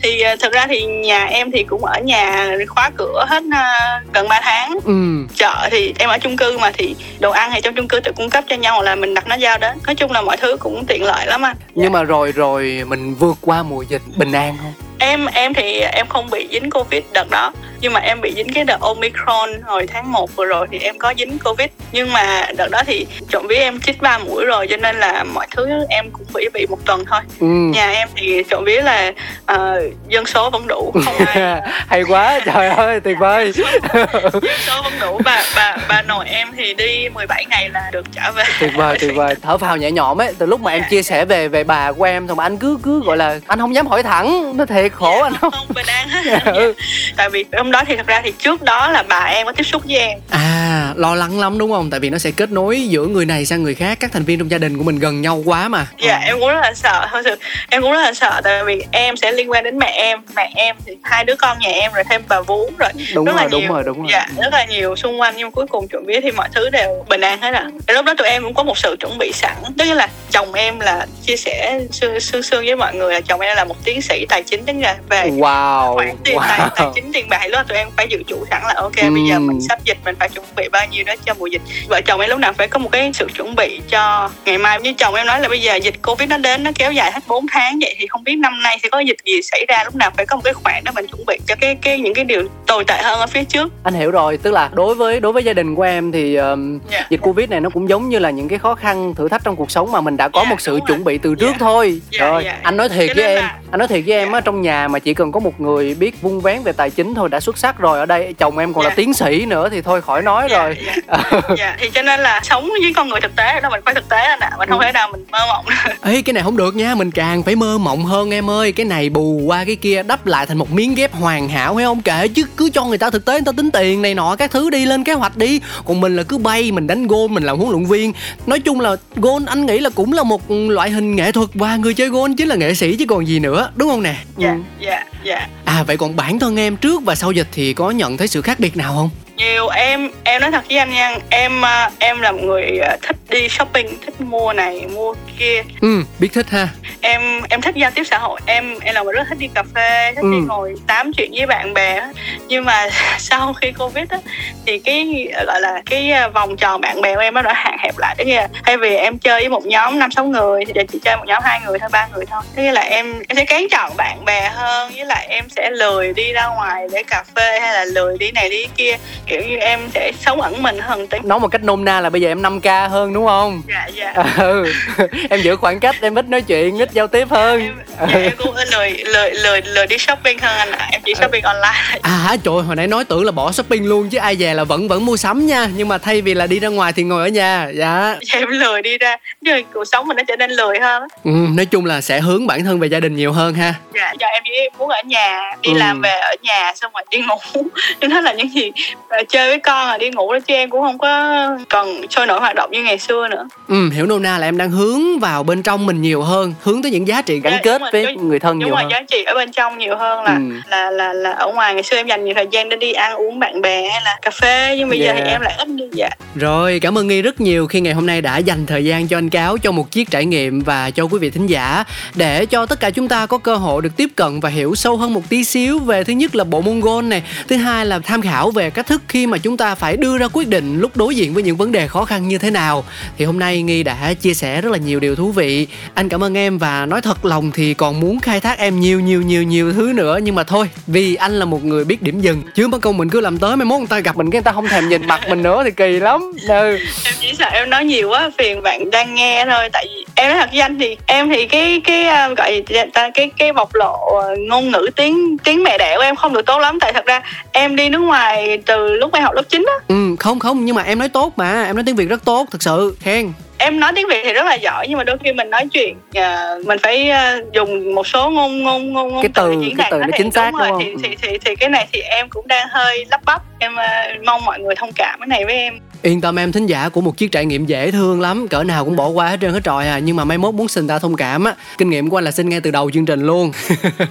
Thì ờ, thực ra thì nhà em thì cũng ở nhà khóa cửa hết ờ, gần 3 tháng. Ừ. Chợ thì em ở chung cư mà thì đồ ăn thì trong chung cư tự cung cấp cho nhau là mình đặt nó giao đến. Nói chung là mọi thứ cũng tiện lợi lắm anh. Nhưng mà rồi rồi mình vượt qua mùa dịch bình an không? Em em thì em không bị dính covid đợt đó nhưng mà em bị dính cái đợt omicron hồi tháng 1 vừa rồi thì em có dính covid. Nhưng mà đợt đó thì trộm vía em chích ba mũi rồi cho nên là mọi thứ em cũng bị bị một tuần thôi. Ừ. Nhà em thì trộm vía là ờ, dân số vẫn đủ không ai hay quá trời ơi tuyệt vời. Dân số vẫn đủ. Bà bà bà nội em thì đi 17 ngày là được trở về. Tuyệt vời tuyệt vời. Thở phào nhẹ nhõm ấy. Từ lúc mà em Dạ. chia sẻ về về bà của em xong mà anh cứ cứ gọi là anh không dám hỏi thẳng. Nó thiệt khổ anh không không bình an hết Ừ. tại vì hôm đó thì thật ra thì trước đó là bà em có tiếp xúc với em. À lo lắng lắm đúng không? Tại vì nó sẽ kết nối giữa người này sang người khác. Các thành viên trong gia đình của mình gần nhau quá mà. Dạ em cũng rất là sợ. Thật sự em cũng rất là sợ tại vì em sẽ liên quan đến mẹ em. Mẹ em thì hai đứa con nhà em rồi thêm bà vú rồi. Đúng rất rồi là đúng nhiều. rồi đúng rồi. Dạ rất là nhiều xung quanh. Nhưng cuối cùng trộm vía thì mọi thứ đều bình an hết à lúc đó tụi em cũng có một sự chuẩn bị sẵn. Tức là chồng em là chia sẻ sương sương sương với mọi người là chồng em là một tiến sĩ tài chính tức là về wow. khoản tiền tài, tài wow. chính tiền bạc. Lúc đó tụi em phải dự trù sẵn là ok bây giờ mình sắp dịch mình phải chuẩn bị bao nhiêu đó cho mùa dịch vợ chồng em lúc nào phải có một cái sự chuẩn bị cho ngày mai như chồng em nói là bây giờ dịch covid nó đến nó kéo dài hết 4 tháng vậy thì không biết năm nay sẽ có dịch gì xảy ra lúc nào phải có một cái khoản để mình chuẩn bị cho cái cái những cái điều tồi tệ hơn ở phía trước anh hiểu rồi tức là đối với đối với gia đình của em thì um, Dạ. dịch covid này nó cũng giống như là những cái khó khăn thử thách trong cuộc sống mà mình đã có Dạ, một sự đúng rồi. chuẩn bị từ trước Dạ. thôi Dạ, rồi dạ. anh nói thiệt Cho với em là- anh nói thiệt với em Dạ. á trong nhà mà chỉ cần có một người biết vung vén về tài chính thôi đã xuất sắc rồi ở đây. Chồng em còn là Dạ. tiến sĩ nữa thì thôi khỏi nói Dạ, rồi. dạ. dạ thì cho nên là sống với con người thực tế đó mình phải thực tế anh ạ. Mình không Ừ. thể nào mình mơ mộng Ê cái này không được nha Mình càng phải mơ mộng hơn em ơi. Cái này bù qua cái kia đắp lại thành một miếng ghép hoàn hảo hay không? Kệ Chứ cứ cho người ta thực tế người ta tính tiền này nọ Các thứ đi lên kế hoạch đi. Còn mình là cứ bay Mình đánh gôn Mình làm huấn luyện viên. Nói chung là gôn anh nghĩ là cũng là một loại hình nghệ thuật Và người chơi gôn chính là nghệ sĩ chứ còn gì nữa Đúng không nè? Dạ Ừ. dạ dạ. À vậy còn bản thân em trước và sau dịch Thì có nhận thấy sự khác biệt nào không? Nhiều em em nói thật với anh nha em à, em là một người à, thích đi shopping thích mua này mua kia. Ừ biết thích ha. Em em thích giao tiếp xã hội em em là một rất thích đi cà phê thích đi Ừ. ngồi tám chuyện với bạn bè nhưng mà sau khi covid á thì cái gọi là cái à, vòng tròn bạn bè của em nó đã hạn hẹp lại. Tức là thay vì em chơi với một nhóm năm sáu người thì giờ chỉ chơi một nhóm hai người thôi ba người thôi. Tức là em em sẽ kén chọn bạn bè hơn với lại em sẽ lười đi ra ngoài để cà phê hay là lười đi này đi kia kiểu như em sẽ sống ẩn mình hơn tí. Nói một cách nôm na là bây giờ em 5k hơn đúng không? Dạ dạ. Ừ. Em giữ khoảng cách Em ít nói chuyện Ít giao tiếp hơn. Em, dạ, em cũng lười lười lười lười đi shopping hơn anh ạ. Em chỉ shopping online. À trời hồi nãy nói tưởng là bỏ shopping luôn chứ ai về là vẫn vẫn mua sắm nha. Nhưng mà thay vì là đi ra ngoài thì ngồi ở nhà Dạ. Em lười đi ra. Nhưng cuộc sống mình nó trở nên lười hơn ừ, Nói chung là sẽ hướng bản thân về gia đình nhiều hơn ha. Dạ giờ em chỉ muốn ở nhà đi Ừ. làm về ở nhà xong rồi đi ngủ. Nhưng đó là những gì rồi chơi với con rồi đi ngủ đó chứ em cũng không có cần sôi nổi hoạt động như ngày xưa nữa ừ hiểu nôm na là em đang hướng vào bên trong mình nhiều hơn hướng tới những giá trị gắn Dạ, kết rồi, với người thân đúng nhiều rồi hơn giá trị ở bên trong nhiều hơn là Ừ. là là là ở ngoài ngày xưa em dành nhiều thời gian để đi ăn uống bạn bè hay là cà phê nhưng bây giờ Yeah. thì em lại ít đi dạ Rồi, cảm ơn Nghi rất nhiều khi ngày hôm nay đã dành thời gian cho anh Cáo cho một chiếc trải nghiệm và cho quý vị thính giả để cho tất cả chúng ta có cơ hội được tiếp cận và hiểu sâu hơn một tí xíu về thứ nhất là bộ môn golf này, thứ hai là tham khảo về cách thức khi mà chúng ta phải đưa ra quyết định lúc đối diện với những vấn đề khó khăn như thế nào. Thì hôm nay Nghi đã chia sẻ rất là nhiều điều thú vị. Anh cảm ơn em và nói thật lòng thì còn muốn khai thác em nhiều nhiều nhiều nhiều thứ nữa nhưng mà thôi, vì anh là một người biết điểm dừng. Chứ mất công mình cứ làm tới mai mốt người ta gặp mình cái người ta không thèm nhìn mặt mình nữa thì kỳ lắm. Ừ. em chỉ sợ em nói nhiều quá phiền bạn đang nghe thôi tại vì em nói thật với anh thì em thì cái cái uh, gọi gì ta cái cái bộc lộ uh, ngôn ngữ tiếng tiếng mẹ đẻ của em không được tốt lắm tại thật ra em đi nước ngoài từ lúc em học lớp 9 á. Ừ, không không nhưng mà em nói tốt mà em nói tiếng việt rất tốt thật sự khen. Em nói tiếng việt thì rất là giỏi nhưng mà đôi khi mình nói chuyện à, mình phải à, dùng một số ngôn ngôn ngôn ngôn Cái từ- diễn cái từ nó thì chính xác, đúng rồi đúng thì, không? thì thì thì cái này thì em cũng đang hơi lắp bắp. Em à, mong mọi người thông cảm cái này với em yên tâm em, thính giả của một chiếc trải nghiệm dễ thương lắm. Cỡ nào cũng bỏ qua hết trơn hết trọi à. Nhưng mà mai mốt muốn xin ta thông cảm á. Kinh nghiệm của anh là xin ngay từ đầu chương trình luôn.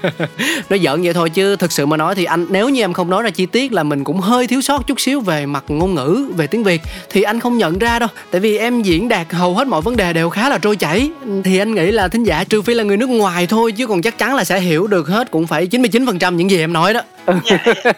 Nói giỡn vậy thôi chứ, thực sự mà nói thì anh, nếu như em không nói ra chi tiết là mình cũng hơi thiếu sót chút xíu về mặt ngôn ngữ, về tiếng việt, thì anh không nhận ra đâu. Tại vì em diễn đạt hầu hết mọi vấn đề đều khá là trôi chảy. Thì anh nghĩ là thính giả, trừ phi là người nước ngoài thôi, chứ còn chắc chắn là sẽ hiểu được hết, cũng phải 99% những gì em nói đó dạ, dạ,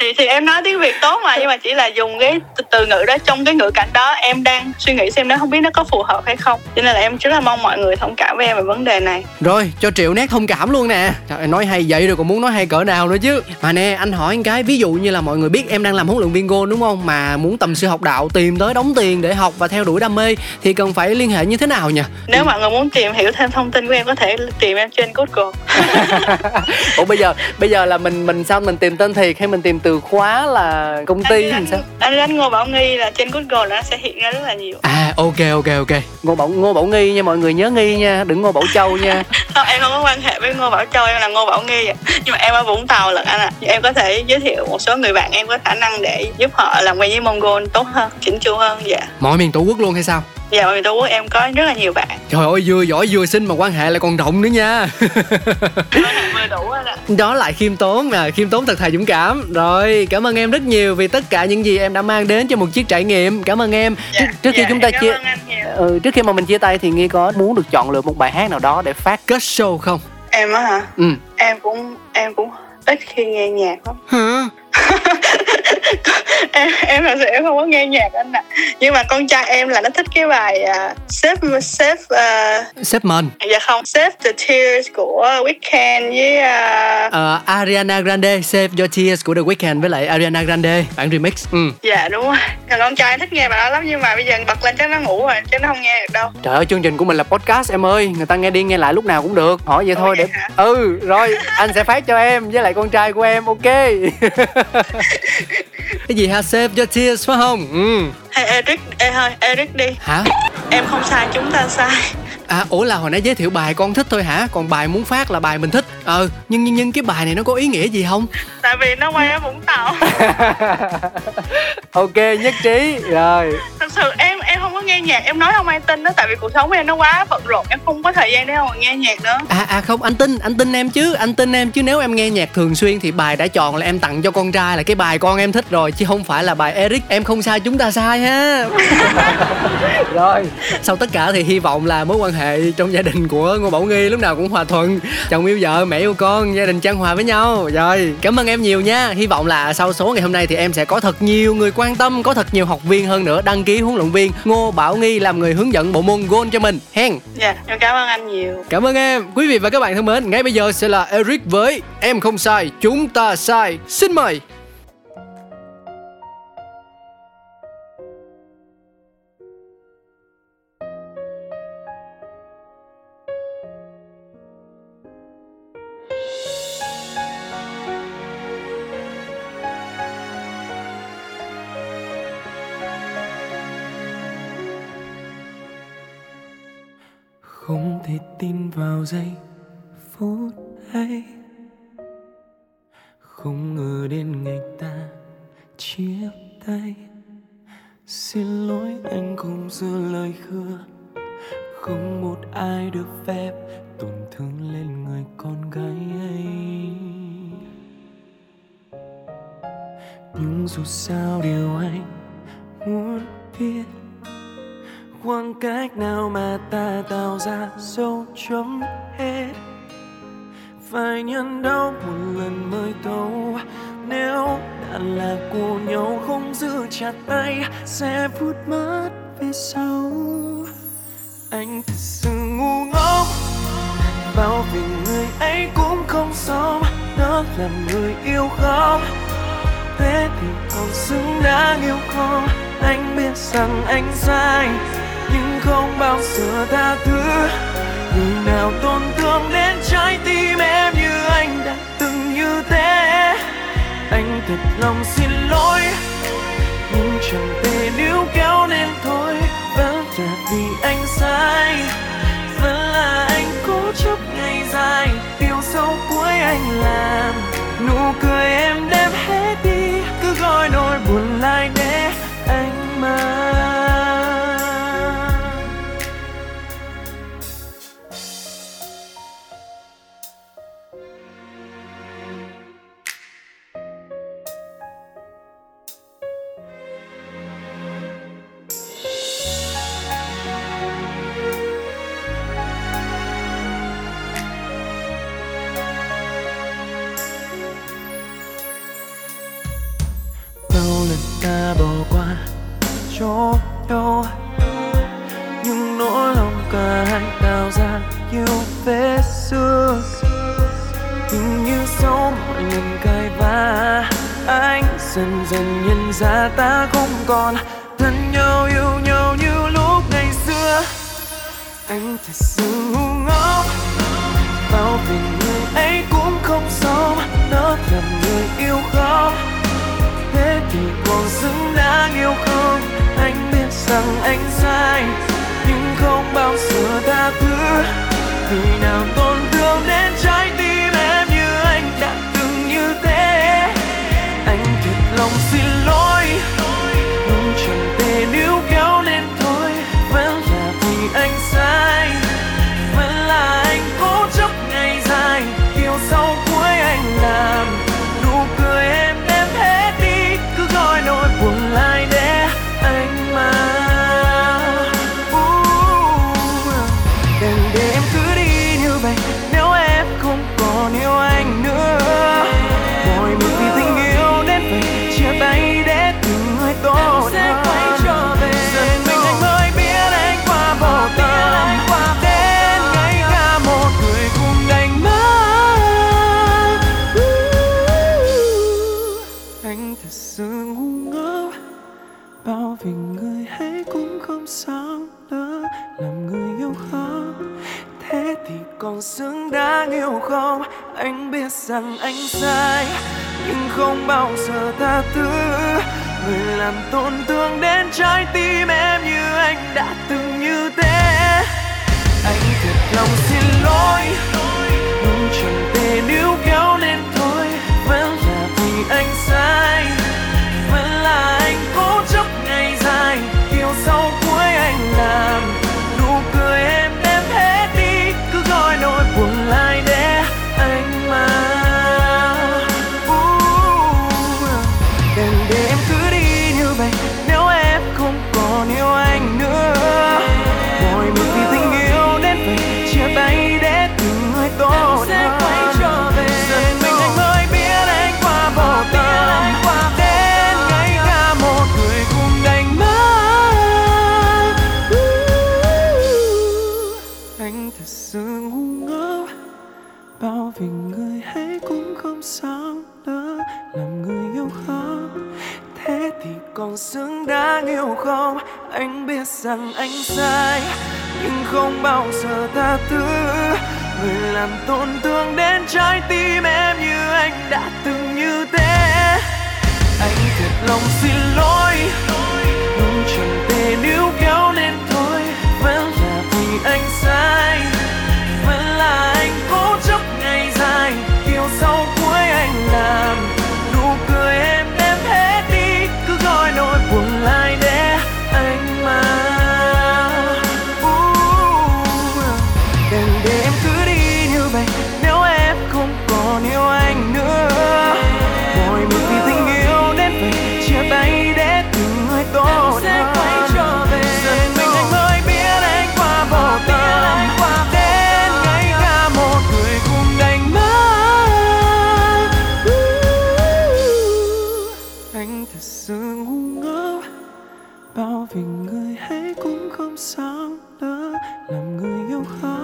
thì thì em nói tiếng việt tốt mà nhưng mà chỉ là dùng cái từ, từ ngữ đó trong cái ngữ cảnh đó. Em đang suy nghĩ xem nó không biết nó có phù hợp hay không. Cho nên là em rất là mong mọi người thông cảm với em về vấn đề này. Rồi, cho triệu nét thông cảm luôn nè. Trời nói hay vậy rồi còn muốn nói hay cỡ nào nữa chứ? Mà nè, anh hỏi một cái Ví dụ như là mọi người biết em đang làm huấn luyện viên golf đúng không? Mà muốn tầm sư học đạo tìm tới đóng tiền để học và theo đuổi đam mê Thì cần phải liên hệ như thế nào nhỉ? nếu mọi người muốn tìm hiểu thêm thông tin của em có thể tìm em trên Google Ủa bây giờ bây giờ là mình mình sao mình tìm tên thiệt hay mình tìm từ khóa là công ty anh, sao? anh đánh Ngô Bảo Nghi là trên Google nó sẽ hiện ra rất là nhiều À ok ok ok Ngô Bảo Ngô Bảo Nghi nha mọi người nhớ Nghi nha Đừng Ngô Bảo Châu nha không, em không có quan hệ với Ngô Bảo Châu em là Ngô Bảo Nghi ạ. nhưng mà em ở Vũng Tàu lận anh ạ em có thể giới thiệu một số người bạn em có khả năng để giúp họ làm quen với Mongol tốt hơn chỉnh chu hơn dạ Mọi miền tổ quốc luôn hay sao? Dạ miền Tổ quốc em có rất là nhiều bạn. Trời ơi vừa giỏi vừa xinh mà quan hệ lại còn rộng nữa nha. Đủ đó. Lại khiêm tốn à khiêm tốn thật thà dũng cảm. Rồi cảm ơn em rất nhiều vì tất cả những gì em đã mang đến cho một chiếc trải nghiệm. Cảm ơn em. Trước, trước khi dạ, chúng ta cảm chia ừ, trước khi mà mình chia tay thì nghi có muốn được chọn lựa một bài hát nào đó để phát kết show không? Em á hả? Ừ. Em cũng em cũng ít khi nghe nhạc lắm. Hả em em thật sự em không có nghe nhạc anh ạ. Nhưng mà con trai em là nó thích cái bài uh, save save uh, sếp mình dạ không save the tears của Weekend với uh, Ờ, Ariana Grande Save Your Tears của The Weeknd với lại Ariana Grande bản remix. Ừ. dạ đúng rồi. Con trai thích nghe bài đó lắm nhưng mà bây giờ bật lên chắc nó ngủ rồi chứ nó không nghe được đâu. Trời ơi chương trình của mình là podcast em ơi. Người ta nghe đi nghe lại lúc nào cũng được. Hỏi vậy Ồ, thôi để vậy hả? Ừ rồi anh sẽ phát cho em Với lại con trai của em ok Cái gì ha Save Your Tears phải không? Ừ. hay Eric ê thôi Eric đi. Hả? Em không sai chúng ta sai. À ủa là hồi nãy giới thiệu bài con thích thôi hả? Còn bài muốn phát là bài mình thích. Ờ nhưng nhưng nhưng cái bài này nó có ý nghĩa gì không? Tại vì nó quay ở Vũng Tàu. Ok nhất trí. Rồi. Thật sự em nghe nhạc em nói không ai tin đó tại vì cuộc sống của em nó quá bận rộn em không có thời gian để mà nghe nhạc nữa. À à không anh tin anh tin em chứ Anh tin em chứ nếu em nghe nhạc thường xuyên Thì bài đã chọn là em tặng cho con trai Là cái bài con em thích rồi Chứ không phải là bài Eric Em không sai chúng ta sai ha. Rồi. Sau tất cả thì hy vọng là mối quan hệ Trong gia đình của Ngô Bảo Nghi Lúc nào cũng hòa thuận. Chồng yêu vợ mẹ yêu con Gia đình chan hòa với nhau. Rồi cảm ơn em nhiều nha. Hy vọng là sau số ngày hôm nay Thì em sẽ có thật nhiều người quan tâm Có thật nhiều học viên hơn nữa Đăng ký huấn luyện viên Ngô Bảo Nghi làm người hướng dẫn bộ môn golf cho mình. Hen. Dạ em cảm ơn anh nhiều. Cảm ơn em. Quý vị và các bạn thân mến Ngay bây giờ sẽ là Eric với Em không sai Chúng ta sai. Xin mời tin vào giây phút ấy. Không ngờ đến ngày ta chia tay. Xin lỗi anh không giữ lời hứa. Không một ai được phép tổn thương lên người con gái ấy. Nhưng dù sao điều anh muốn biết khoảng cách nào mà ta tạo ra dấu chấm hết? Phải nhân đau một lần mới thấu nếu đã là của nhau không giữ chặt tay, sẽ phút mất về sau. Anh thật sự ngu ngốc. Bao vì người ấy cũng không sống. Đó là người yêu không? Thế thì còn xứng đáng yêu không? Anh biết rằng anh sai nhưng không bao giờ tha thứ. Người nào tổn thương đến trái tim em như anh đã từng như thế. Anh thật lòng xin lỗi. Nhưng chẳng thể níu kéo nên thôi. Vẫn là vì anh sai. Vẫn là anh cố chấp ngày dài. Điều sâu cuối anh làm. Nụ cười em đem hết đi. Cứ gọi nỗi buồn lại để anh mang. Giờ người làm tổn thương đến trái tim em như anh đã từng như thế. Anh thật lòng xin lỗi. Rằng anh sai, nhưng không bao giờ tha thứ. Người làm tổn thương đến trái tim em như anh đã từng như thế. Anh thật lòng xin lỗi, nhưng chẳng thể níu kéo nên thôi. Vẫn là vì anh sai. bao vì người hãy cũng không sao nữa, làm người yêu khó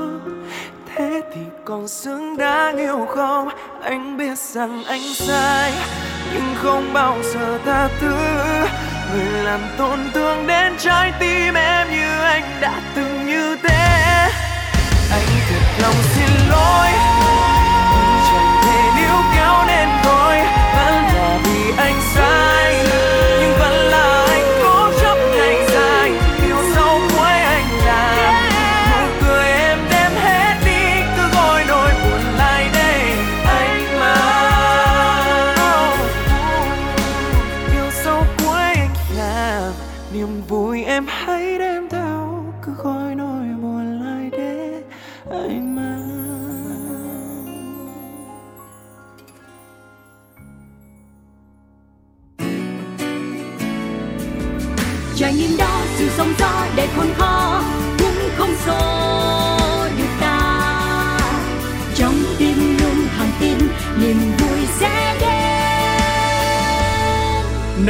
thế thì còn xứng đáng yêu không? Anh biết rằng anh sai, nhưng không bao giờ tha thứ. Người làm tổn thương đến trái tim em như anh đã từng như thế. Anh thật lòng xin lỗi.